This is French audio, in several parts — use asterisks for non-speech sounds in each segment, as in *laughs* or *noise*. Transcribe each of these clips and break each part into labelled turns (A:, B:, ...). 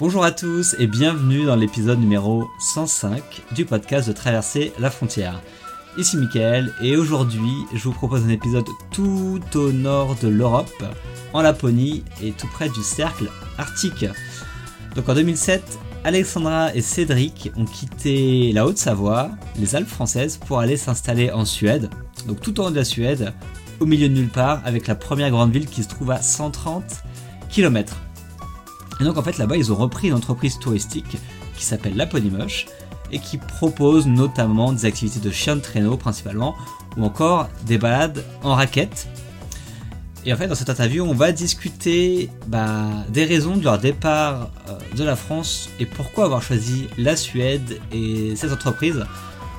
A: Bonjour à tous et bienvenue dans l'épisode numéro 105 du podcast de Traverser la frontière. Ici Mickaël et aujourd'hui je vous propose un épisode tout au nord de l'Europe, en Laponie et tout près du cercle arctique. Donc en 2007, Alexandra et Cédric ont quitté la Haute-Savoie, les Alpes françaises, pour aller s'installer en Suède, donc tout en haut de la Suède, au milieu de nulle part, avec la première grande ville qui se trouve à 130 km. Et donc en fait là-bas ils ont repris une entreprise touristique qui s'appelle Laponimoche et qui propose notamment des activités de chien de traîneau principalement ou encore des balades en raquette. Et en fait dans cette interview on va discuter bah, des raisons de leur départ euh, de la France et pourquoi avoir choisi la Suède et cette entreprise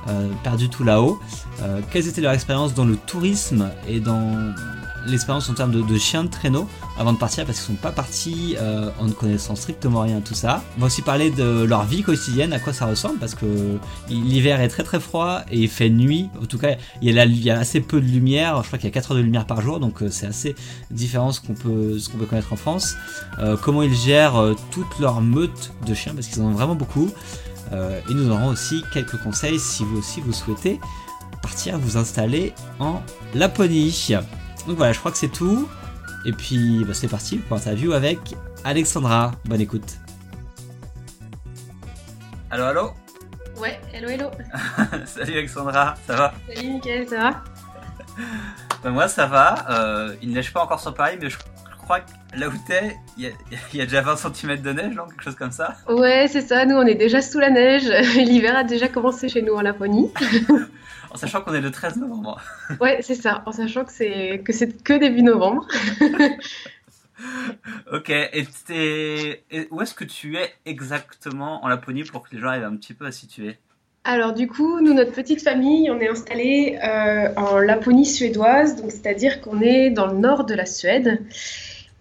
A: euh, tout là-haut. Euh, quelles étaient leurs expériences dans le tourisme et dans l'expérience en termes de, de de traîneau avant de partir parce qu'ils sont pas partis euh, en ne connaissant strictement rien tout ça. On va aussi parler de leur vie quotidienne, à quoi ça ressemble parce que l'hiver est très très froid et il fait nuit. En tout cas, il y a, assez peu de lumière. Je crois qu'il y a 4 heures de lumière par jour, donc c'est assez différent ce qu'on peut, peut connaître en France. Euh, comment ils gèrent euh, toute leur meute de chiens parce qu'ils en ont vraiment beaucoup. Euh, et nous aurons aussi quelques conseils si vous aussi vous souhaitez partir vous installer en Laponie. Donc voilà, je crois que c'est tout. Et puis bah, c'est parti pour l'interview avec Alexandra. Bonne écoute. Allo, allo
B: Ouais, hello, hello. *laughs*
A: Salut Alexandra, ça va?
B: Salut Mickaël, ça va?
A: Bah, Moi ça va. Euh, il ne neige pas encore sur Paris, mais je crois que là où t'es, il y, y, a déjà 20 cm de neige, non? Quelque chose comme ça?
B: Ouais, c'est ça. Nous, on est déjà sous la neige. *laughs* L'hiver a déjà commencé chez nous en Laponie. *laughs*
A: en sachant qu'on est le 13 novembre.
B: ouais, c'est ça. En sachant que c'est que, que début novembre. *laughs*
A: ok. Et, et où est-ce que tu es exactement en Laponie pour que les gens arrivent un petit peu à situer?
B: Alors du coup, nous, notre petite famille, on est installé euh, en Laponie suédoise, donc c'est-à-dire qu'on est dans le nord de la Suède.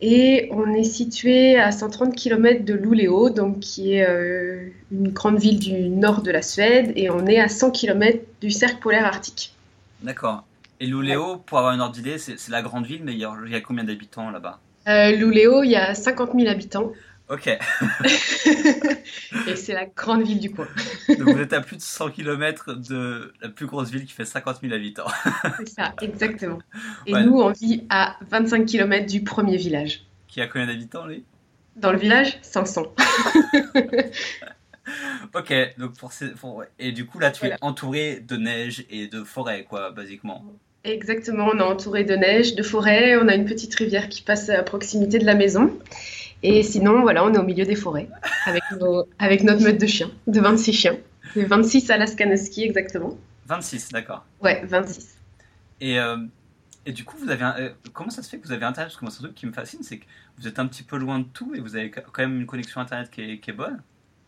B: Et on est situé à 130 km de Luleå, donc qui est euh, une grande ville du nord de la Suède, et on est à 100 km du cercle polaire arctique.
A: D'accord. Et Luleå, pour avoir une ordre d'idée, c'est la grande ville, mais il y a, il y a combien d'habitants là-bas?
B: Euh, Luleå, il y a 50 000 habitants.
A: Ok.
B: et c'est la grande ville du coin.
A: Donc vous êtes à plus de 100 km de la plus grosse ville qui fait 50 000 habitants.
B: c'est ça, exactement. Et ouais. nous, on vit à 25 km du premier village.
A: Qui a combien d'habitants, lui?
B: Dans le village, 500. *laughs*
A: ok, donc pour, ces, pour, et du coup là, tu voilà. es entouré de neige et de forêt, quoi, basiquement.
B: Exactement, on est entouré de neige, de forêt, on a une petite rivière qui passe à proximité de la maison. Et sinon, voilà, on est au milieu des forêts avec, nos, avec notre meute de chiens, de 26 chiens. De 26 Alaskanoski exactement.
A: 26, d'accord.
B: Ouais, 26.
A: Et, euh, et du coup, vous avez un, euh, comment ça se fait que vous avez Internet? Parce que moi, c'est un truc qui me fascine, c'est que vous êtes un petit peu loin de tout et vous avez quand même une connexion Internet qui est, qui est bonne.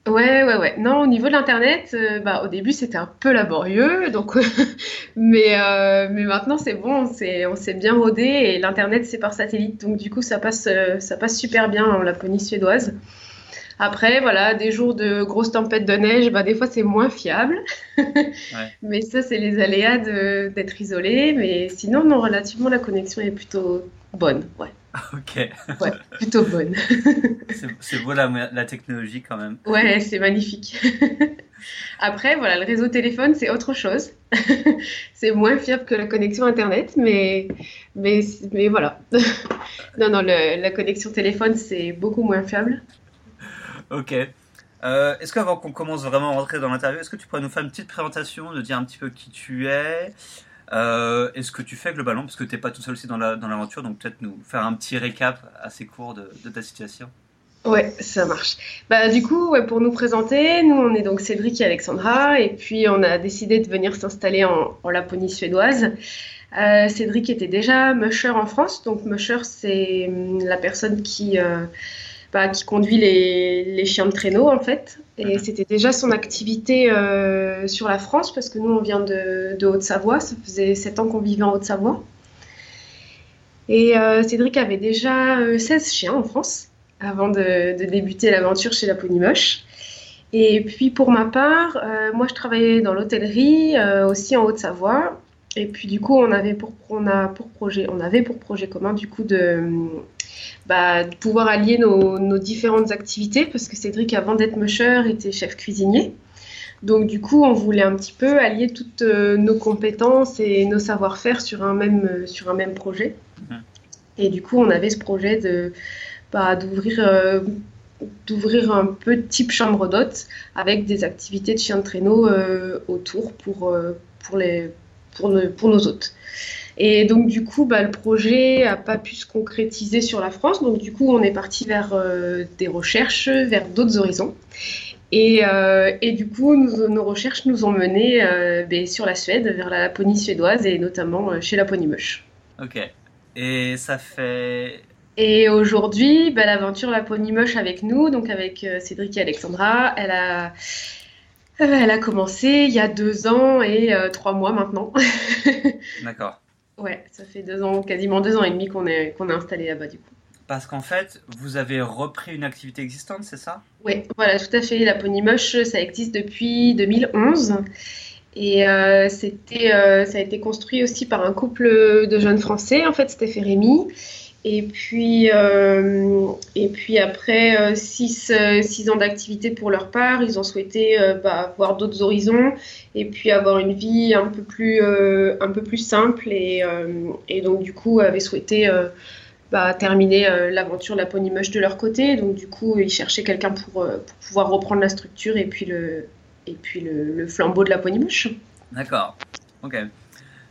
B: Ouais, ouais, ouais. Non, au niveau de l'Internet, euh, bah, au début, c'était un peu laborieux. Donc, *laughs* mais, euh, mais maintenant, c'est bon, on s'est bien rodé et l'Internet, c'est par satellite. Donc, du coup, ça passe, euh, ça passe super bien en Laponie suédoise. Après, voilà, des jours de grosses tempêtes de neige, bah, des fois, c'est moins fiable. *laughs* ouais. Mais ça, c'est les aléas d'être isolé. Mais sinon, non, relativement, la connexion est plutôt bonne. Ouais. *laughs*
A: Ok.
B: Ouais, plutôt bonne. *laughs*
A: c'est beau la, la, technologie quand même.
B: Ouais, c'est magnifique. *laughs* Après, voilà, le réseau téléphone, c'est autre chose. c'est moins fiable que la connexion Internet, mais, mais, mais voilà. non, non, le, la connexion téléphone, c'est beaucoup moins fiable.
A: Ok. Euh, est-ce qu'avant qu'on commence vraiment à rentrer dans l'interview, est-ce que tu pourrais nous faire une petite présentation, de dire un petit peu qui tu es euh, et ce que tu fais globalement, parce que tu n'es pas tout seul aussi dans l'aventure, donc peut-être nous faire un petit récap assez court de, ta situation.
B: Ouais, ça marche. Bah, du coup, pour nous présenter, nous, on est donc Cédric et Alexandra, et puis on a décidé de venir s'installer en, Laponie suédoise. Euh, Cédric était déjà musher en France, donc musher, c'est la personne qui, euh, bah, qui conduit les, les, chiens de traîneau, en fait. Et c'était déjà son activité euh, sur la France, parce que nous, on vient de, de Haute-Savoie, ça faisait 7 ans qu'on vivait en Haute-Savoie. Et euh, Cédric avait déjà 16 chiens en France avant de, de débuter l'aventure chez la Moche. Et puis pour ma part, euh, moi je travaillais dans l'hôtellerie euh, aussi en Haute-Savoie. Et puis du coup, on avait pour, on a pour projet, on avait pour projet commun du coup de, bah, de pouvoir allier nos, nos, différentes activités, parce que Cédric, avant d'être musher, était chef cuisinier. Donc du coup, on voulait un petit peu allier toutes euh, nos compétences et nos savoir-faire sur, un même, euh, sur un même projet. Mhm. Et du coup, on avait ce projet de bah, d'ouvrir euh, d'ouvrir un peu type chambre d'hôte avec des activités de chien de traîneau autour pour, pour, les, pour, pour nos hôtes. Et donc du coup, bah, le projet n'a pas pu se concrétiser sur la France. Donc du coup, on est parti vers des recherches, vers d'autres horizons. Et, euh, et, du coup, nos recherches nous ont menés euh, ben, sur la Suède, vers la Laponie suédoise et notamment euh, chez Laponie Mush.
C: Ok. Et ça fait.
B: Et aujourd'hui, ben, l'aventure Laponie Mush avec nous, donc avec Cédric et Alexandra, elle a, elle a commencé il y a deux ans et trois mois maintenant. *laughs*
C: D'accord.
B: Ouais, ça fait deux ans, quasiment deux ans et demi qu'on est, qu'on est installé là-bas du coup.
C: Parce qu'en fait, vous avez repris une activité existante, c'est ça?
B: Oui, voilà, tout à fait. La Pony Moche, ça existe depuis 2011. Et euh, c'était, euh, ça a été construit aussi par un couple de jeunes Français, en fait, Steph et Rémi. Et puis, euh, et puis après 6 six, ans d'activité pour leur part, ils ont souhaité bah, voir d'autres horizons et puis avoir une vie un peu plus, un peu plus simple. Et, et donc, du coup, avaient souhaité bah, terminer euh, l'aventure la Pony Mush de leur côté. Donc du coup, ils cherchaient quelqu'un pour, euh, pour, pouvoir reprendre la structure et puis le, et puis le, flambeau de la Pony Mush.
C: D'accord. Ok.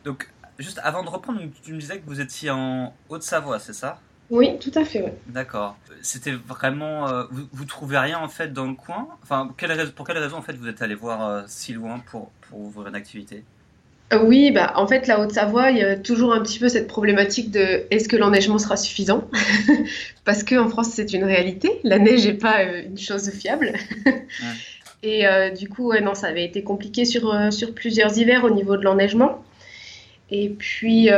C: Donc juste avant de reprendre, tu me disais que vous étiez en Haute-Savoie, c'est ça?
B: Oui, tout à fait.
C: D'accord. C'était vraiment. Euh, vous, vous trouvez rien en fait dans le coin? Enfin, quelle pour quelle raison en fait vous êtes allé voir si loin pour, pour ouvrir une activité?
B: Euh, oui, bah, en fait, la Haute-Savoie, il y a toujours un petit peu cette problématique de est-ce que l'enneigement sera suffisant? *laughs* Parce qu'en France, c'est une réalité. La neige n'est pas euh, une chose fiable. *laughs* Et euh, du coup, non, ça avait été compliqué sur, sur plusieurs hivers au niveau de l'enneigement. Et puis,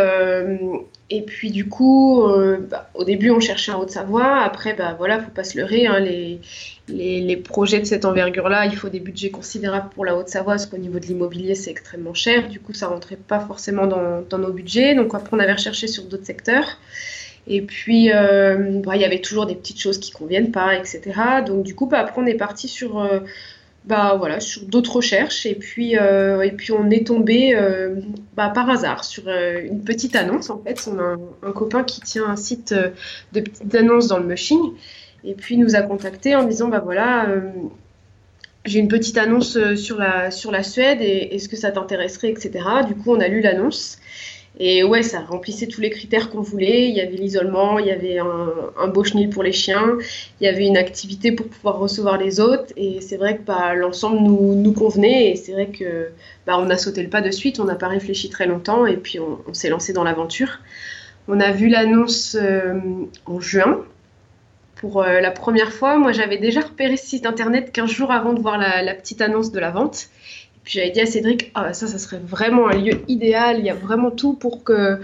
B: et puis du coup, bah, au début, on cherchait en Haute-Savoie. Après, bah, voilà, faut pas se leurrer. Hein, les, les, projets de cette envergure-là, il faut des budgets considérables pour la Haute-Savoie, parce qu'au niveau de l'immobilier, c'est extrêmement cher. Du coup, ça rentrait pas forcément dans, nos budgets. Donc après, on avait recherché sur d'autres secteurs. Et puis, euh, bah, il y avait toujours des petites choses qui conviennent pas, etc. Donc du coup, bah, après, on est parti sur, euh, bah, voilà, sur d'autres recherches. Et puis, euh, et puis, on est tombé bah, par hasard sur une petite annonce. En fait, on a un, copain qui tient un site de petites annonces dans le mushing. Et puis il nous a contacté en disant bah voilà, euh, j'ai une petite annonce euh, sur la, sur la Suède et est-ce que ça t'intéresserait, etc. Du coup, on a lu l'annonce. Et ouais, ça remplissait tous les critères qu'on voulait. Il y avait l'isolement, il y avait un, beau chenil pour les chiens, il y avait une activité pour pouvoir recevoir les autres. Et c'est vrai que bah, l'ensemble nous, nous convenait. Et c'est vrai que bah, on a sauté le pas de suite, on n'a pas réfléchi très longtemps et puis on, s'est lancé dans l'aventure. On a vu l'annonce euh, en juin pour euh, la première fois. Moi, j'avais déjà repéré ce site internet 15 jours avant de voir la, petite annonce de la vente. Puis j'avais dit à Cédric, ah, ça, ça serait vraiment un lieu idéal. Il y a vraiment tout pour que,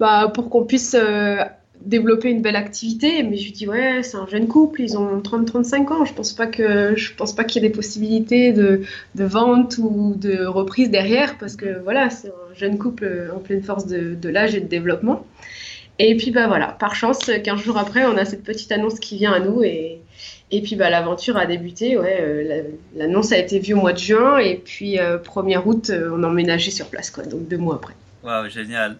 B: bah, pour qu'on puisse euh, développer une belle activité. Mais je lui dis, ouais, c'est un jeune couple, ils ont 30-35 ans. Je pense pas que, je pense pas qu'il y ait des possibilités de, de, vente ou de reprise derrière, parce que voilà, c'est un jeune couple en pleine force de, de l'âge et de développement. Et puis bah voilà, par chance, 15 jours après, on a cette petite annonce qui vient à nous et, et puis bah, l'aventure a débuté. Ouais, euh, l'annonce a été vue au mois de juin et puis 1er euh, août, euh, on a emménagé sur place, quoi, donc deux mois après.
C: Waouh, génial.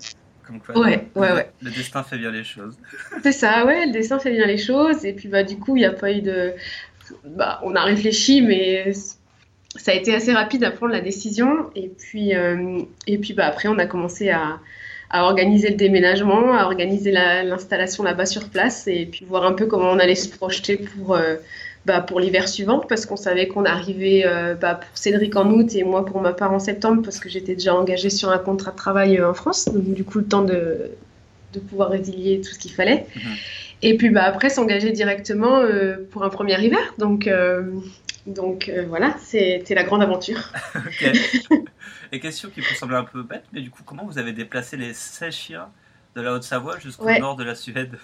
C: Comme
B: quoi, ouais, ouais, ouais.
C: Le destin fait bien les choses. *laughs*
B: C'est ça, ouais, le destin fait bien les choses. Et puis bah du coup, il n'y a pas eu de. Bah, on a réfléchi, mais ça a été assez rapide à prendre la décision. Et puis, et puis bah, après, on a commencé à, à organiser le déménagement, à organiser l'installation là-bas sur place et puis voir un peu comment on allait se projeter pour, euh, bah, pour l'hiver suivant parce qu'on savait qu'on arrivait euh, bah, pour Cédric en août et moi pour ma part en septembre parce que j'étais déjà engagée sur un contrat de travail euh, en France. Donc du coup le temps de, de pouvoir résilier tout ce qu'il fallait. Mhm. Et puis bah, après s'engager directement pour un premier hiver. Donc, donc voilà, c'était la grande aventure. *laughs*
C: Et question qui peut sembler un peu bête, mais du coup, comment vous avez déplacé les 16 chiens de la Haute-Savoie jusqu'au nord de la Suède?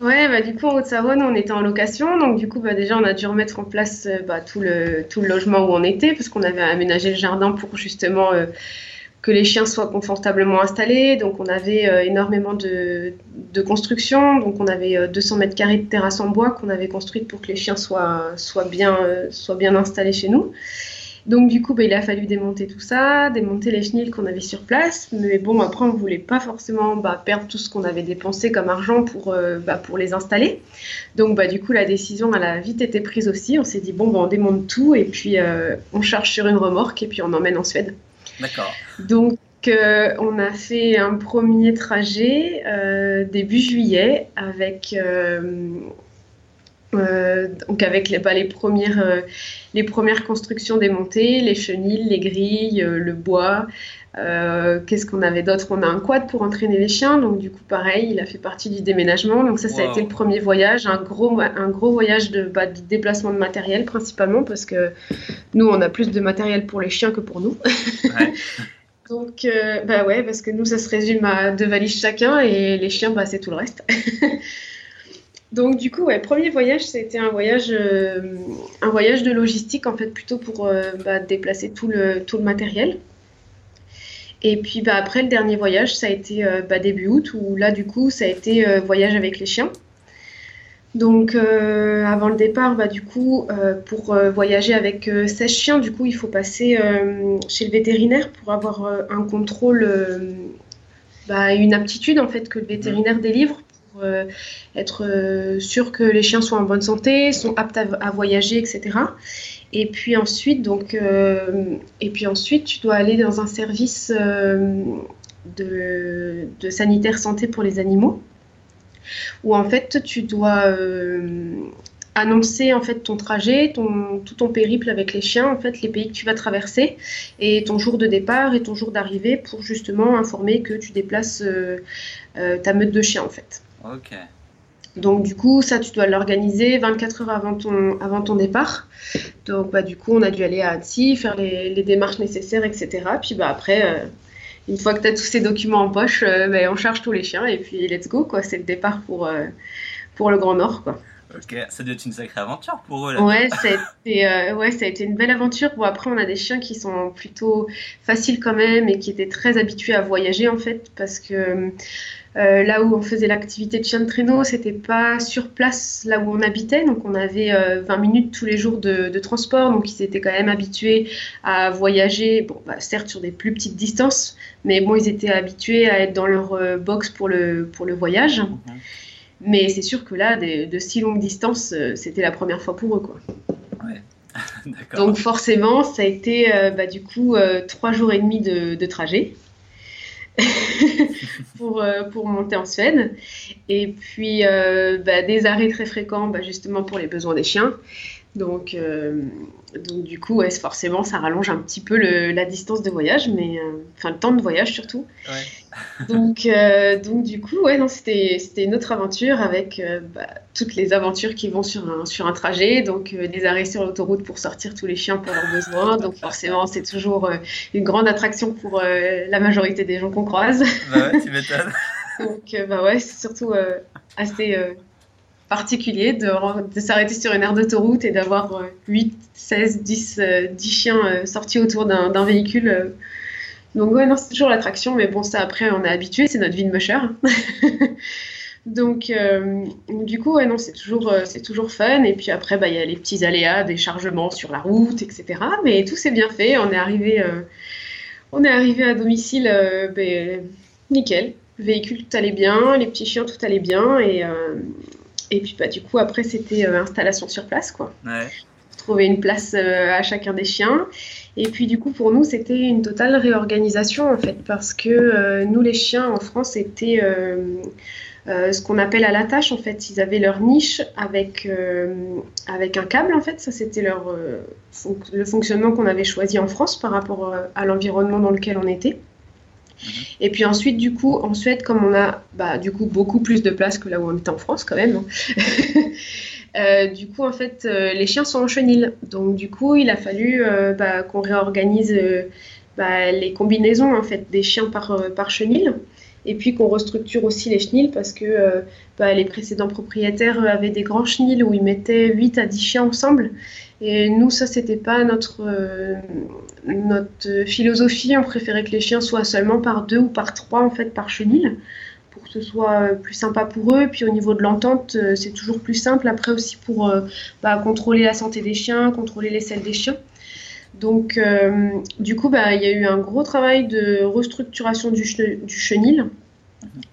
B: Ouais, bah, du coup, en Haute-Savoie, nous, on était en location. Donc, du coup, bah, déjà, on a dû remettre en place euh, bah, tout, le, tout le logement où on était, parce qu'on avait aménagé le jardin pour justement euh, que les chiens soient confortablement installés. Donc on avait énormément de, de, construction. Donc on avait 200 mètres carrés de terrasse en bois qu'on avait construite pour que les chiens soient, soient, bien, soient bien installés chez nous. Donc du coup, bah, il a fallu démonter tout ça, démonter les chenilles qu'on avait sur place. Mais bon, après, on ne voulait pas forcément bah, perdre tout ce qu'on avait dépensé comme argent pour, euh, bah, pour les installer. Donc du coup, la décision, a vite été prise aussi. On s'est dit, bon, on démonte tout et puis euh, on charge sur une remorque et puis on emmène en Suède.
C: D'accord.
B: Donc euh, on a fait un premier trajet début juillet avec euh, bah, les, premières, euh, constructions démontées, les chenilles, les grilles, euh, le bois. Qu'est-ce qu'on avait d'autre? On a un quad pour entraîner les chiens, donc du coup pareil, il a fait partie du déménagement. Donc ça, ça a été le premier voyage, un gros, un gros voyage de, bah, de, déplacement de matériel principalement, parce que nous, on a plus de matériel pour les chiens que pour nous. *laughs* donc bah ouais, parce que nous, ça se résume à deux valises chacun, et les chiens, bah, c'est tout le reste. *laughs* Donc du coup, ouais, premier voyage, c'était un voyage, euh, un voyage de logistique en fait, plutôt pour euh, bah, déplacer tout le, tout le matériel. Et puis bah, après le dernier voyage, ça a été euh, bah, début août, où là du coup, ça a été voyage avec les chiens. Donc avant le départ, bah, du coup, pour voyager avec 16 chiens, du coup, il faut passer chez le vétérinaire pour avoir un contrôle, bah, une aptitude en fait que le vétérinaire délivre euh, être euh, sûr que les chiens sont en bonne santé, sont aptes à, voyager, etc. Et puis ensuite, donc, euh, et puis ensuite, tu dois aller dans un service de, sanitaire santé pour les animaux, où en fait tu dois annoncer en fait ton trajet, tout ton périple avec les chiens, en fait les pays que tu vas traverser et ton jour de départ et ton jour d'arrivée pour justement informer que tu déplaces ta meute de chiens en fait.
C: Ok.
B: Donc du coup, ça, tu dois l'organiser 24 heures avant ton, avant ton départ. Donc bah, du coup, on a dû aller à Annecy, faire les, démarches nécessaires, etc. Puis bah, après, euh, une fois que tu as tous ces documents en poche, euh, bah, on charge tous les chiens et puis let's go, quoi. C'est le départ pour, euh, pour le Grand Nord, quoi.
C: Ok, ça doit être une sacrée aventure pour eux.
B: Là ouais, ça a été, ouais, ça a été une belle aventure. Bon, après, on a des chiens qui sont plutôt faciles quand même et qui étaient très habitués à voyager en fait, parce que euh, là où on faisait l'activité de chien de traîneau, c'était pas sur place là où on habitait, donc on avait 20 euh, minutes tous les jours de, transport, donc ils étaient quand même habitués à voyager, bon, bah, certes sur des plus petites distances, mais bon, ils étaient habitués à être dans leur euh, box pour le, pour le voyage. Mhm. Mais c'est sûr que là, de, si longues distances, c'était la première fois pour eux, quoi. *laughs* Donc forcément, ça a été bah, du coup trois jours et demi de trajet. *laughs* pour, euh, pour monter en Suède. Et puis euh, bah, des arrêts très fréquents bah, justement pour les besoins des chiens. Donc, euh, donc du coup, forcément, ça rallonge un petit peu la distance de voyage, mais enfin le temps de voyage surtout. Donc, donc du coup, ouais, non, c'était une autre aventure avec bah, toutes les aventures qui vont sur un, sur un trajet. Donc des arrêts sur l'autoroute pour sortir tous les chiens pour leurs besoins. Donc forcément, c'est toujours une grande attraction pour la majorité des gens qu'on croise.
C: Bah ouais, tu m'étonnes. *laughs*
B: donc bah ouais, c'est surtout assez particulier de, de s'arrêter sur une aire d'autoroute et d'avoir 8, 16, 10, 10 chiens euh, sortis autour d'un véhicule. Euh. Donc ouais, non, c'est toujours l'attraction, mais bon, ça après, on est habitué, c'est notre vie de musher. *laughs* Donc, euh, du coup, ouais, non, c'est toujours, c'est toujours fun. Et puis après, bah, il y a les petits aléas, des chargements sur la route, etc. Mais tout s'est bien fait. On est arrivé, arrivé à domicile, ben, nickel. Le véhicule, tout allait bien, les petits chiens, tout allait bien. Et, puis bah, du coup, après, c'était euh, installation sur place, quoi. Trouver une place euh, à chacun des chiens. Et puis du coup, pour nous, c'était une totale réorganisation, en fait, parce que euh, nous, les chiens en France, étaient ce qu'on appelle à la tâche, en fait. Ils avaient leur niche avec, avec un câble, en fait. Ça, c'était leur, le fonctionnement qu'on avait choisi en France par rapport à l'environnement dans lequel on était. Et puis ensuite, du coup, en Suède, comme on a bah, du coup beaucoup plus de place que là où on était en France quand même, hein. *laughs* euh, du coup, en fait, euh, les chiens sont en chenille. Donc, du coup, il a fallu euh, bah, qu'on réorganise bah, les combinaisons en fait des chiens par, par chenille. et puis qu'on restructure aussi les chenils parce que bah, les précédents propriétaires avaient des grands chenils où ils mettaient 8 à 10 chiens ensemble. Et nous, ça, c'était pas notre, notre philosophie. On préférait que les chiens soient seulement par deux ou par trois, en fait, par chenil soit plus sympa pour eux. Puis au niveau de l'entente, c'est toujours plus simple après aussi pour bah, contrôler la santé des chiens, contrôler les selles des chiens. Donc, euh, du coup, bah, il y a eu un gros travail de restructuration du, chenil.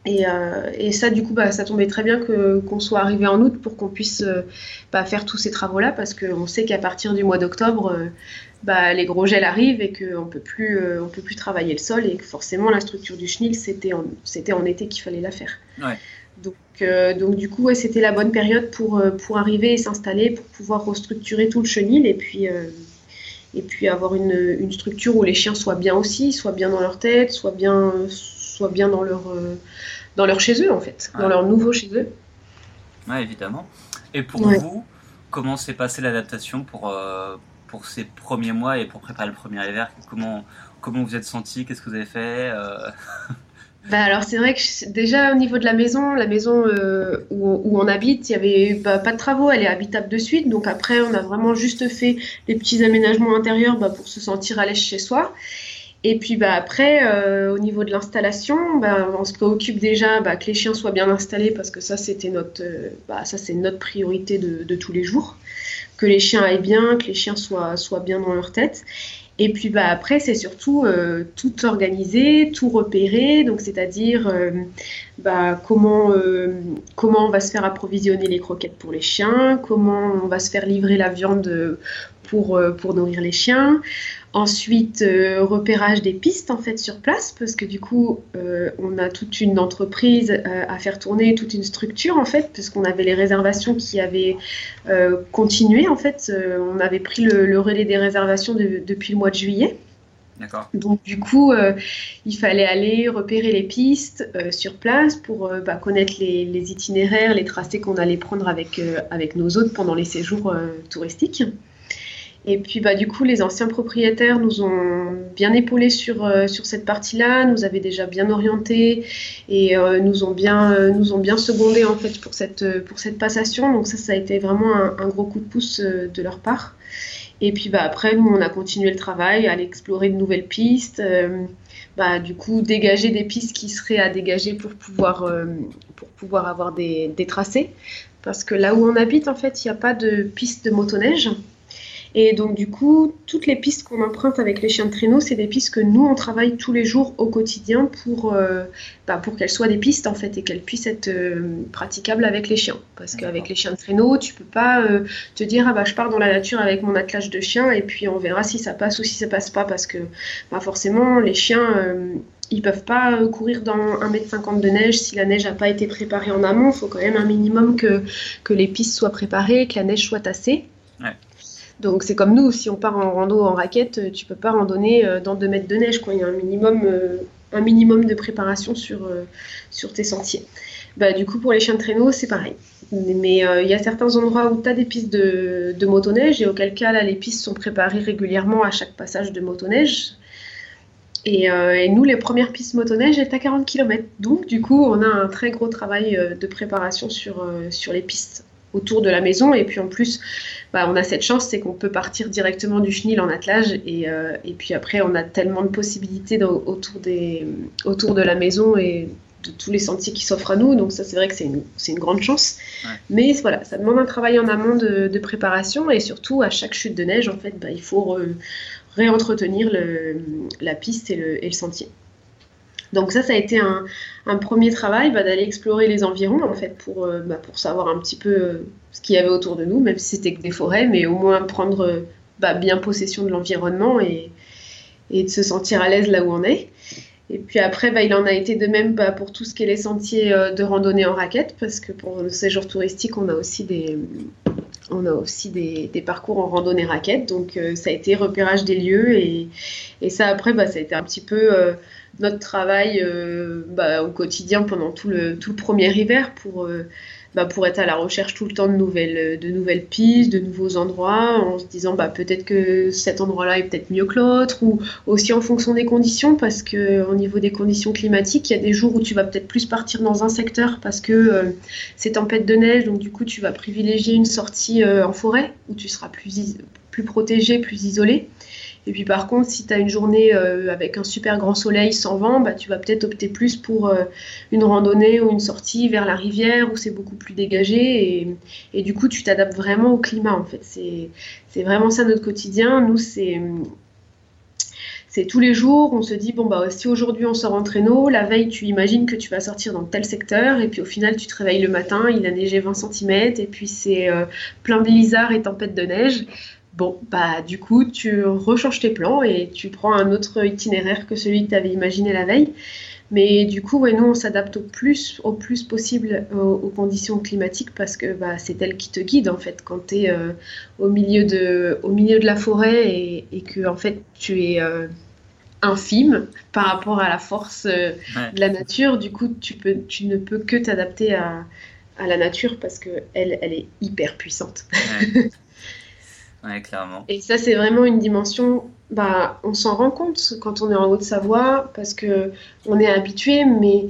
B: Euh, et, ça, du coup, bah, ça tombait très bien qu'on soit arrivé en août pour qu'on puisse euh, bah, faire tous ces travaux-là, parce qu'on sait qu'à partir du mois d'octobre, les gros gels arrivent et qu'on ne peut plus travailler le sol, et que forcément, la structure du chenil, c'était en, en, été qu'il fallait la faire. Donc, donc, du coup, c'était la bonne période pour, pour arriver et s'installer, pour pouvoir restructurer tout le chenil, et puis et puis avoir une, une, structure où les chiens soient bien aussi, soient bien dans leur tête, soient bien, soient bien dans, leur, euh, dans leur chez eux en fait, dans leur nouveau chez eux.
A: Oui, évidemment. Et pour vous, comment s'est passée l'adaptation pour, euh, pour ces premiers mois et pour préparer le premier hiver comment, comment vous êtes senti Qu'est-ce que vous avez fait euh? *laughs*
B: Bah alors c'est vrai que déjà au niveau de la maison, la maison euh, où, on habite, il y avait bah, pas de travaux, elle est habitable de suite. Donc après, on a vraiment juste fait les petits aménagements intérieurs bah, pour se sentir à l'aise chez soi. Et puis bah, après, euh, au niveau de l'installation, bah, on se préoccupe déjà bah, que les chiens soient bien installés parce que ça c'était notre, ça c'est notre priorité de, tous les jours, que les chiens aillent bien, que les chiens soient, bien dans leur tête. Et puis bah, après, c'est surtout euh, tout organiser, tout repérer, donc c'est-à-dire euh, bah, comment, euh, comment on va se faire approvisionner les croquettes pour les chiens, comment on va se faire livrer la viande pour nourrir les chiens, Ensuite, euh, repérage des pistes en fait sur place, parce que du coup, euh, on a toute une entreprise euh, à faire tourner, toute une structure en fait, parce qu'on avait les réservations qui avaient continué en fait. on avait pris le, relais des réservations depuis le mois de juillet. Donc du coup, il fallait aller repérer les pistes sur place pour bah, connaître les, les, itinéraires, les tracés qu'on allait prendre avec, avec nos hôtes pendant les séjours touristiques. Et puis bah, du coup, les anciens propriétaires nous ont bien épaulés sur, euh, sur cette partie-là, nous avaient déjà bien orientés et euh, nous, ont bien, euh, bien secondés en fait pour cette, pour cette passation. Donc ça, ça a été vraiment un, gros coup de pouce de leur part. Et puis bah, après, nous, on a continué le travail, à explorer de nouvelles pistes. bah, du coup, dégager des pistes qui seraient à dégager pour pouvoir, pour pouvoir avoir des, des tracés. Parce que là où on habite, en fait, il n'y a pas de piste de motoneige. Et donc, du coup, toutes les pistes qu'on emprunte avec les chiens de traîneau, c'est des pistes que nous, on travaille tous les jours au quotidien pour, euh, bah, pour qu'elles soient des pistes, en fait, et qu'elles puissent être euh, praticables avec les chiens. Parce qu'avec les chiens de traîneau, tu peux pas euh, te dire, ah bah, je pars dans la nature avec mon attelage de chiens, et puis on verra si ça passe ou si ça passe pas, parce que bah, forcément, les chiens ils peuvent pas courir dans 1m50 de neige si la neige n'a pas été préparée en amont. Il faut quand même un minimum que, que les pistes soient préparées, que la neige soit tassée. Ouais. Donc c'est comme nous, si on part en rando en raquette, euh, tu peux pas randonner euh, dans 2 mètres de neige. Quoi. Il y a un minimum, euh, un minimum de préparation sur, sur tes sentiers. Bah, du coup, pour les chiens de traîneau, c'est pareil. Mais il y a certains endroits où tu as des pistes de, de, motoneige et auquel cas, là, les pistes sont préparées régulièrement à chaque passage de motoneige. Et, nous, les premières pistes motoneige étaient à 40 km. Donc, du coup, on a un très gros travail de préparation sur, sur les pistes autour de la maison. Et puis en plus, bah, on a cette chance, c'est qu'on peut partir directement du chenil en attelage. Et, euh, et, puis après, on a tellement de possibilités autour, des, autour de la maison et de tous les sentiers qui s'offrent à nous. Donc ça, c'est vrai que c'est une, une, grande chance. Mais voilà, ça demande un travail en amont de, de, préparation. Et surtout, à chaque chute de neige, en fait, bah, il faut réentretenir la piste et le, et le sentier. Donc ça, ça a été un, premier travail bah, d'aller explorer les environs en fait pour, euh, bah, pour savoir un petit peu euh, ce qu'il y avait autour de nous, même si c'était que des forêts, mais au moins prendre euh, bah, bien possession de l'environnement et, de se sentir à l'aise là où on est. Et puis après, il en a été de même pour tout ce qui est les sentiers de randonnée en raquette, parce que pour le séjour touristique, on a aussi des, on a aussi des, parcours en randonnée raquette. Donc ça a été repérage des lieux et ça après, ça a été un petit peu notre travail euh, bah, au quotidien pendant tout le, tout premier hiver pour, euh, bah, pour être à la recherche tout le temps de nouvelles, de nouvelles pistes, de nouveaux endroits, en se disant bah, peut-être que cet endroit-là est peut-être mieux que l'autre, ou aussi en fonction des conditions, parce qu'au niveau des conditions climatiques, il y a des jours où tu vas peut-être plus partir dans un secteur parce que euh, c'est tempête de neige, donc du coup tu vas privilégier une sortie euh, en forêt, où tu seras plus, plus protégé, plus isolé. Et puis par contre, si tu as une journée euh, avec un super grand soleil sans vent, bah, tu vas peut-être opter plus pour euh, une randonnée ou une sortie vers la rivière où c'est beaucoup plus dégagé. Et, et du coup, tu t'adaptes vraiment au climat en fait. C'est vraiment ça notre quotidien. Nous, c'est c'est tous les jours, on se dit, bon, bah, si aujourd'hui on sort en traîneau, la veille, tu imagines que tu vas sortir dans tel secteur, et puis au final, tu te réveilles le matin, il a neigé 20 cm, et puis c'est euh, plein de blizzards et tempêtes de neige. Bon, bah du coup, tu rechanges tes plans et tu prends un autre itinéraire que celui que tu avais imaginé la veille. Mais du coup, ouais, nous, on s'adapte au plus, au plus possible aux, conditions climatiques parce que bah, c'est elle qui te guide, en fait, quand tu es euh, au, milieu de, au milieu de la forêt et, et que, en fait, tu es euh, infime par rapport à la force euh, de la nature. Du coup, tu, peux, tu ne peux que t'adapter à, à, la nature parce qu'elle, elle est hyper puissante.
A: Ouais, *laughs*
B: Et ça, c'est vraiment une dimension, bah, on s'en rend compte quand on est en Haute-Savoie, parce que on est habitué, mais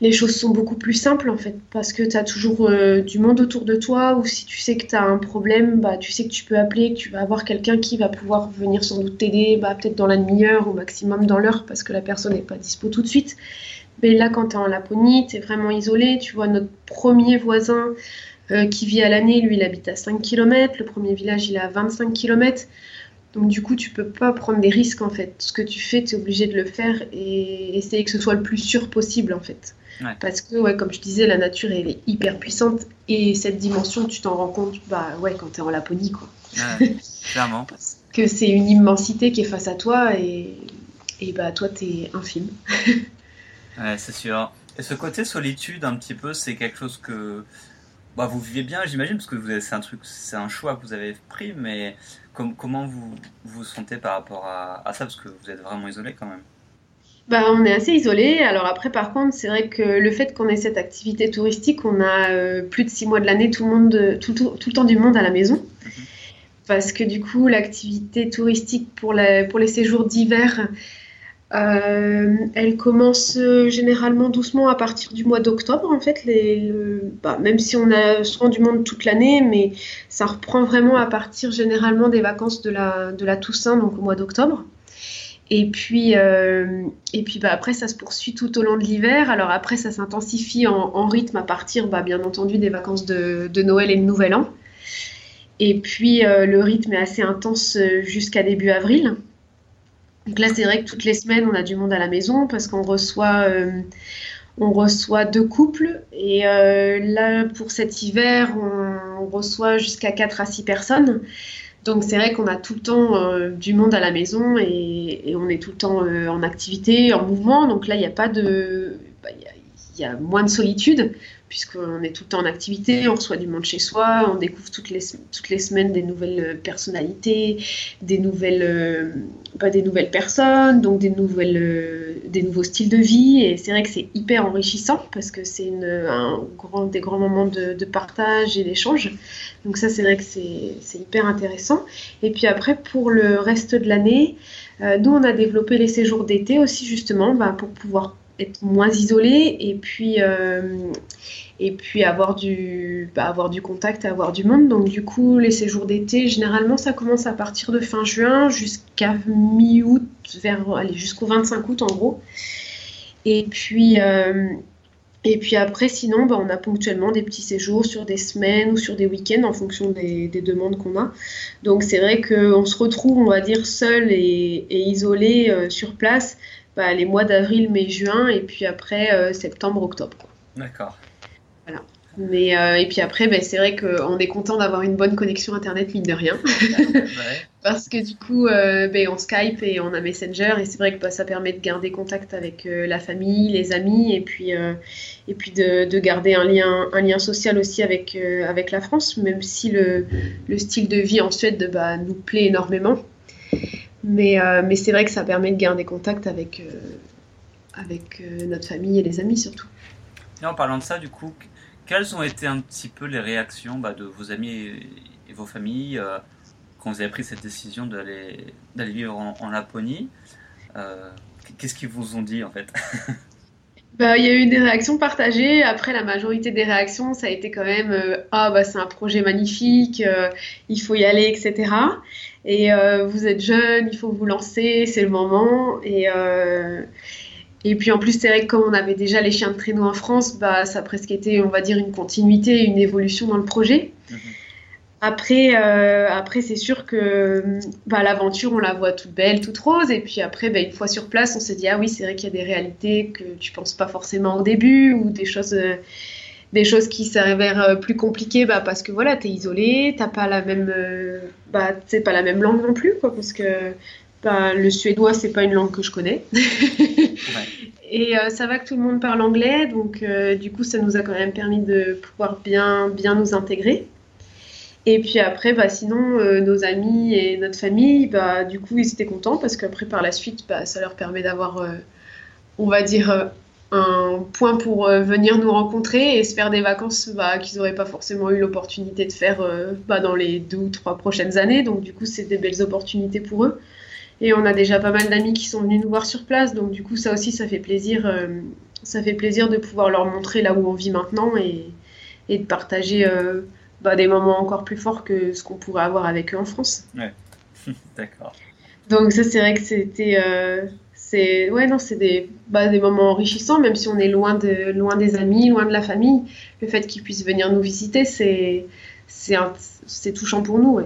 B: les choses sont beaucoup plus simples, en fait, parce que tu as toujours euh, du monde autour de toi, ou si tu sais que tu as un problème, bah, tu sais que tu peux appeler, que tu vas avoir quelqu'un qui va pouvoir venir sans doute t'aider, bah, peut-être dans la demi-heure, au maximum dans l'heure, parce que la personne n'est pas dispo tout de suite. Mais là, quand tu es en Laponie, tu es vraiment isolé, tu vois notre premier voisin euh, qui vit à l'année, lui, il habite à 5 km. Le premier village, il est à 25 km. Donc du coup, tu peux pas prendre des risques en fait. Ce que tu fais, tu es obligé de le faire et essayer que ce soit le plus sûr possible en fait. Parce que, ouais, comme je disais, la nature, elle est hyper puissante et cette dimension, tu t'en rends compte bah, ouais, quand tu es en Laponie. Quoi. *laughs*
A: clairement.
B: Parce que c'est une immensité qui est face à toi et, et bah, toi, tu es infime. *laughs*
A: ouais, c'est sûr. Et ce côté solitude, un petit peu, c'est quelque chose que bah, vous vivez bien, j'imagine, parce que c'est un truc, c'est un choix que vous avez pris, mais comment vous vous sentez par rapport à, ça, parce que vous êtes vraiment isolé quand même?
B: Bah, on est assez isolé. Alors après, par contre, c'est vrai que le fait qu'on ait cette activité touristique, on a euh, plus de six mois de l'année tout le monde, tout, tout, le temps du monde à la maison. Mhm. Parce que du coup, l'activité touristique pour, pour les séjours d'hiver, euh, elle commence euh, généralement doucement à partir du mois d'octobre, en fait, bah, même si on a souvent du monde toute l'année, mais ça reprend vraiment à partir généralement des vacances de la, Toussaint, donc au mois d'octobre. Et puis, euh, et puis bah, après, ça se poursuit tout au long de l'hiver. Alors après, ça s'intensifie en, rythme à partir, bah, bien entendu, des vacances de, Noël et de Nouvel An. Et puis, le rythme est assez intense jusqu'à début avril. Donc là, c'est vrai que toutes les semaines, on a du monde à la maison parce qu'on reçoit, euh, on reçoit deux couples. Et euh, là, pour cet hiver, on, reçoit jusqu'à 4 à 6 personnes. Donc c'est vrai qu'on a tout le temps euh, du monde à la maison et, on est tout le temps en activité, en mouvement. Donc là, il n'y a pas de... Bah, y a moins de solitude puisqu'on est tout le temps en activité, on reçoit du monde chez soi, on découvre toutes les, toutes les semaines des nouvelles euh, personnalités, des nouvelles, euh, des nouvelles personnes, donc des, nouvelles, euh, des nouveaux styles de vie. Et c'est vrai que c'est hyper enrichissant parce que c'est un grand, des grands moments de, partage et d'échange. Donc ça, c'est vrai que c'est hyper intéressant. Et puis après, pour le reste de l'année, nous, on a développé les séjours d'été aussi justement bah, pour pouvoir être moins isolé et puis, euh, et puis avoir, du, bah, avoir du contact, avoir du monde. Donc du coup, les séjours d'été, généralement, ça commence à partir de fin juin jusqu'à mi-août, vers, jusqu'au 25 août en gros. Et puis, euh, et puis après, sinon, bah, on a ponctuellement des petits séjours sur des semaines ou sur des week-ends en fonction des, des demandes qu'on a. Donc c'est vrai qu'on se retrouve, on va dire, seul et, et isolé euh, sur place bah, les mois d'avril, mai, juin, et puis après euh, septembre, octobre.
A: D'accord.
B: Voilà. Mais, euh, et puis après, ben, c'est vrai qu'on est content d'avoir une bonne connexion Internet, mine de rien. *laughs* Parce que du coup, euh, on Skype et on a Messenger, et c'est vrai que bah, ça permet de garder contact avec la famille, les amis, et puis, et puis de, de, garder un lien, un lien social aussi avec, avec la France, même si le, le style de vie en Suède bah, nous plaît énormément. Mais, euh, mais c'est vrai que ça permet de garder contact avec, euh, avec euh, notre famille et les amis surtout.
A: Et en parlant de ça, du coup, quelles ont été un petit peu les réactions bah, de vos amis et, vos familles quand vous avez pris cette décision d'aller vivre en, Laponie Qu'est-ce qu'ils vous ont dit en fait? *laughs*
B: Bah, il y a eu des réactions partagées. Après, la majorité des réactions, ça a été quand même euh, Ah, bah, c'est un projet magnifique, euh, il faut y aller, etc. Et euh, vous êtes jeune, il faut vous lancer, c'est le moment. Et, et puis en plus, c'est vrai que comme on avait déjà les chiens de traîneau en France, bah, ça a presque été, on va dire, une continuité, une évolution dans le projet. Mhm. Après, euh, après c'est sûr que bah, l'aventure, on la voit toute belle, toute rose. Et puis après, bah, une fois sur place, on se dit, ah oui, c'est vrai qu'il y a des réalités que tu penses pas forcément au début ou des choses, euh, des choses qui s'avèrent euh, plus compliquées bah, parce que voilà, tu es isolé, tu pas la même, bah, pas la même langue non plus, quoi, parce que bah, le suédois, c'est pas une langue que je connais. *laughs* Et ça va que tout le monde parle anglais, donc du coup, ça nous a quand même permis de pouvoir bien, bien nous intégrer. Et puis après, bah, sinon, euh, nos amis et notre famille, bah, du coup, ils étaient contents parce qu'après, par la suite, bah, ça leur permet d'avoir, euh, on va dire, euh, un point pour venir nous rencontrer et se faire des vacances bah, qu'ils n'auraient pas forcément eu l'opportunité de faire bah, dans les deux ou trois prochaines années. Donc, du coup, c'est des belles opportunités pour eux. Et on a déjà pas mal d'amis qui sont venus nous voir sur place. Donc, du coup, ça aussi, ça fait plaisir, ça fait plaisir de pouvoir leur montrer là où on vit maintenant et, et de partager bah, des moments encore plus forts que ce qu'on pourrait avoir avec eux en France.
A: Ouais, *laughs* d'accord.
B: Donc ça, c'est vrai que c'était... C'est ouais non c'est des bah, des moments enrichissants même si on est loin de loin des amis loin de la famille le fait qu'ils puissent venir nous visiter c'est c'est touchant pour nous.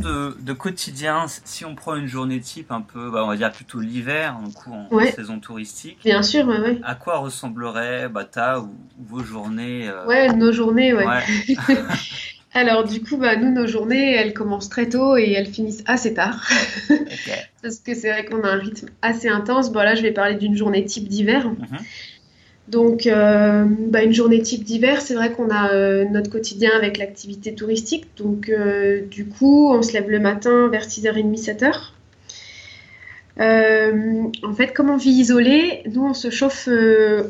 A: Termes de, quotidien, si on prend une journée type un peu, bah, on va dire plutôt l'hiver, en, coup, en saison touristique.
B: Bien sûr, ouais,
A: À quoi ressemblerait bah, ta ou, vos journées
B: euh? Ouais, nos journées, ouais. *laughs* Alors du coup, bah, nous, nos journées, elles commencent très tôt et elles finissent assez tard. *laughs* Parce que c'est vrai qu'on a un rythme assez intense. Bon, là, je vais parler d'une journée type d'hiver. Mhm. Donc, euh, bah, une journée type d'hiver, c'est vrai qu'on a euh, notre quotidien avec l'activité touristique. Donc, euh, du coup, on se lève le matin vers 6h30, 7h. en fait, comme on vit isolé, nous, on se chauffe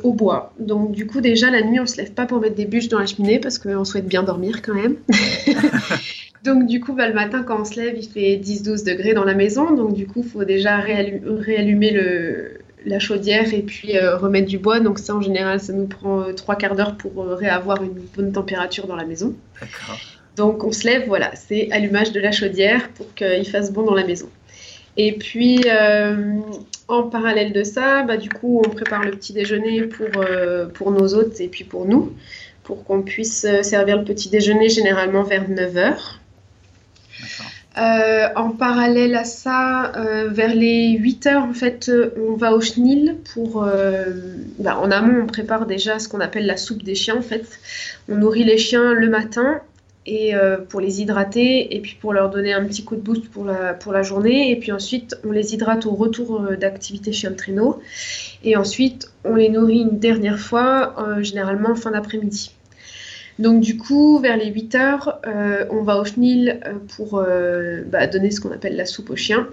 B: au bois. Donc, du coup, déjà, la nuit, on ne se lève pas pour mettre des bûches dans la cheminée parce qu'on souhaite bien dormir quand même. *laughs* donc, du coup, bah, le matin, quand on se lève, il fait 10-12 degrés dans la maison. Donc, du coup, il faut déjà réallumer le, la chaudière et puis euh, remettre du bois. Donc ça, en général, ça nous prend euh, trois quarts d'heure pour euh, réavoir une bonne température dans la maison. Donc on se lève, voilà, c'est allumage de la chaudière pour qu'il fasse bon dans la maison. Et puis en parallèle de ça, bah, du coup, on prépare le petit déjeuner pour, pour nos hôtes et puis pour nous, pour qu'on puisse servir le petit déjeuner généralement vers 9h. Euh, en parallèle à ça, euh, vers les 8 heures, en fait, on va au chenil pour. Euh, bah, en amont, on prépare déjà ce qu'on appelle la soupe des chiens. En fait, on nourrit les chiens le matin et pour les hydrater et puis pour leur donner un petit coup de boost pour la, pour la journée. Et puis ensuite, on les hydrate au retour d'activité chien de traîneau. Et ensuite, on les nourrit une dernière fois, généralement en fin d'après-midi. Donc du coup, vers les 8 heures, euh, on va au chenil euh, pour euh, bah, donner ce qu'on appelle la soupe aux chiens.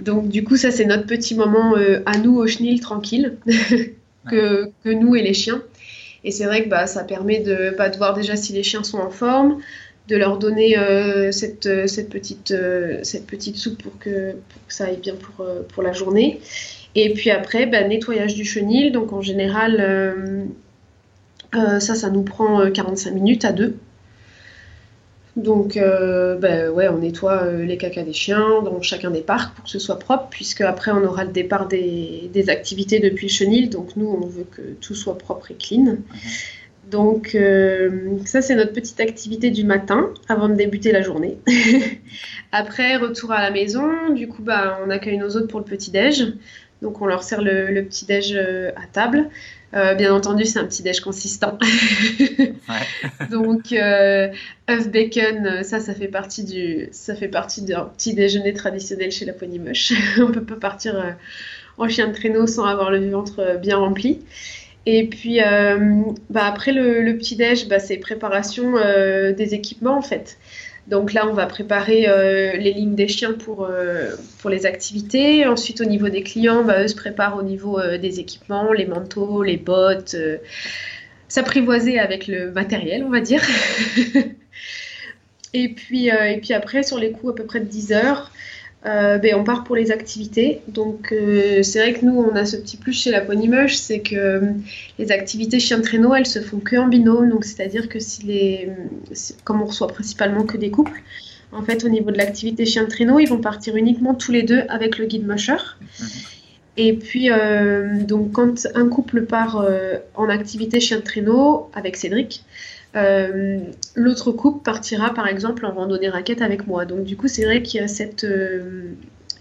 B: Donc du coup, ça c'est notre petit moment à nous au chenil tranquille, *laughs* que, nous et les chiens. Et c'est vrai que bah, ça permet de, bah, de, voir déjà si les chiens sont en forme, de leur donner cette, cette, petite, cette petite soupe pour que, pour que ça aille bien pour, pour la journée. Et puis après, bah, nettoyage du chenil. Donc en général, ça, ça nous prend 45 euh, minutes à deux. Donc, euh, ben, ouais, on nettoie les cacas des chiens dans chacun des parcs pour que ce soit propre, puisque après on aura le départ des, activités depuis le chenil. Donc, nous, on veut que tout soit propre et clean. Mhm. Donc, ça, c'est notre petite activité du matin avant de débuter la journée. *laughs* après, retour à la maison. Du coup, bah, on accueille nos hôtes pour le petit-déj. Donc, on leur sert le, le petit-déj à table. Euh, bien entendu, c'est un petit déj consistant. *laughs* Donc, euh, œuf bacon, euh, ça, ça fait partie du, ça fait partie d'un petit déjeuner traditionnel chez la Pony Mush. *laughs* On peut pas partir en chien de traîneau sans avoir le ventre bien rempli. Et puis bah, après le, petit-déj, bah, c'est préparation des équipements en fait. Donc là, on va préparer les lignes des chiens pour, pour les activités. Ensuite, au niveau des clients, bah, eux se préparent au niveau des équipements, les manteaux, les bottes, s'apprivoiser avec le matériel, on va dire. *laughs* et, puis, et puis après, sur les coups à peu près de 10 heures, euh, ben, on part pour les activités. Donc, euh, c'est vrai que nous, on a ce petit plus chez la Ponymush, c'est que euh, les activités chien de traîneau, elles se font que en binôme. Donc, c'est-à-dire que si les, comme on reçoit principalement que des couples, en fait, au niveau de l'activité chien de traîneau, ils vont partir uniquement tous les deux avec le guide musher. Mhm. Et puis, donc, quand un couple part en activité chien de traîneau avec Cédric, euh, l'autre couple partira par exemple en randonnée raquette avec moi. Donc du coup, c'est vrai qu'il y a cette euh,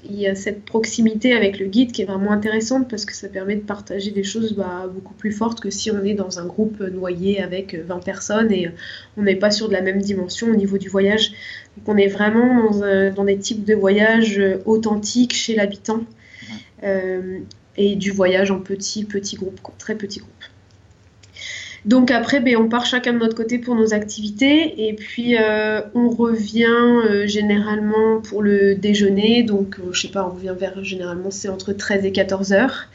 B: il y a cette proximité avec le guide qui est vraiment intéressante parce que ça permet de partager des choses bah, beaucoup plus fortes que si on est dans un groupe noyé avec 20 personnes et on n'est pas sur de la même dimension au niveau du voyage. Donc on est vraiment dans, des types de voyages authentiques chez l'habitant euh, et du voyage en petit, petit groupe, très petit groupe. Donc après, ben, on part chacun de notre côté pour nos activités et puis euh, on revient euh, généralement pour le déjeuner. Donc euh, je sais pas, on revient vers généralement c'est entre 13 et 14 heures.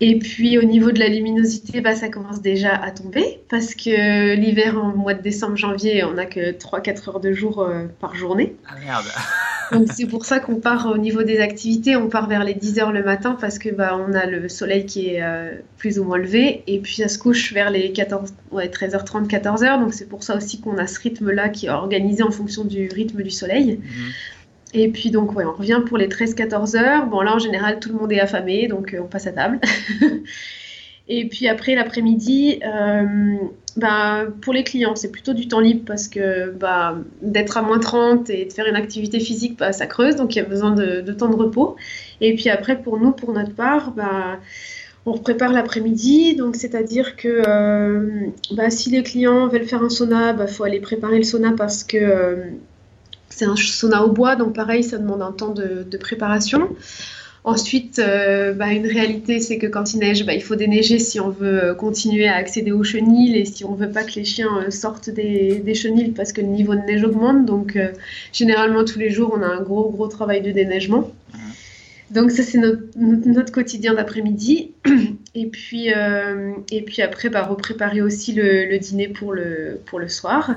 B: Et puis au niveau de la luminosité, bah, ça commence déjà à tomber parce que l'hiver, en mois de décembre, janvier, on n'a que 3-4 heures de jour par journée.
A: Ah merde *laughs*
B: Donc c'est pour ça qu'on part au niveau des activités, on part vers les 10 heures le matin parce que bah, on a le soleil qui est euh, plus ou moins levé et puis ça se couche vers les 14, ouais, 13h30, 14h. Donc c'est pour ça aussi qu'on a ce rythme-là qui est organisé en fonction du rythme du soleil. Mhm. Et puis donc ouais, on revient pour les 13-14 heures. Bon là en général tout le monde est affamé donc euh, on passe à table. *laughs* Et puis après l'après-midi, euh, bah, pour les clients, c'est plutôt du temps libre parce que bah, d'être à moins 30 et de faire une activité physique, bah, ça creuse, donc il y a besoin de, temps de repos. Et puis après, pour nous, pour notre part, bah, on prépare l'après-midi, donc c'est-à-dire que euh, si les clients veulent faire un sauna, il faut aller préparer le sauna parce que euh, c'est un sauna au bois, donc pareil, ça demande un temps de préparation. Ensuite, euh, bah, une réalité, c'est que quand il neige, bah, il faut déneiger si on veut euh, continuer à accéder aux chenilles et si on veut pas que les chiens euh, sortent des, chenilles parce que le niveau de neige augmente. Donc, généralement, tous les jours, on a un gros, gros travail de déneigement. Donc, ça, c'est notre, quotidien d'après-midi. *clears throat* Et puis, et puis après, bah, repréparer aussi le, dîner pour le, pour le soir.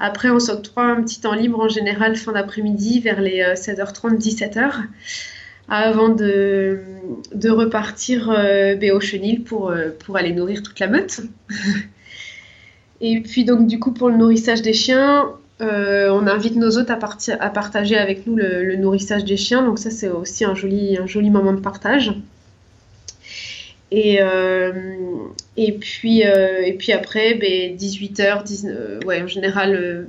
B: Après, on s'octroie un petit temps libre en général fin d'après-midi vers les 16h30, 17h avant de, repartir euh, ben, au chenil pour, euh, pour aller nourrir toute la meute. *laughs* Et puis donc du coup pour le nourrissage des chiens, euh, on invite nos hôtes à, partager avec nous le, nourrissage des chiens. Donc ça c'est aussi un joli, moment de partage. Et, puis, après, ben, 18h, 19, ouais, en général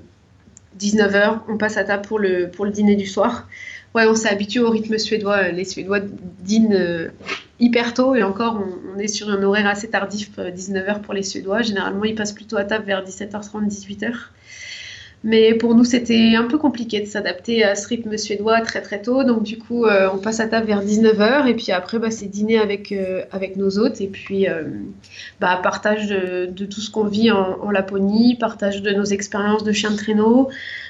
B: 19h, on passe à table pour le, pour le dîner du soir ouais, on s'est habitué au rythme suédois. Les Suédois dînent euh, hyper tôt et encore, on, est sur un horaire assez tardif, 19h euh, pour les Suédois. Généralement, ils passent plutôt à table vers 17h30, 18h. Mais pour nous, c'était un peu compliqué de s'adapter à ce rythme suédois très très tôt. Donc du coup, euh, on passe à table vers 19h et puis après, bah, c'est dîner avec, avec nos hôtes et puis bah, partage de, tout ce qu'on vit en, en, Laponie, partage de nos expériences de chien de traîneau,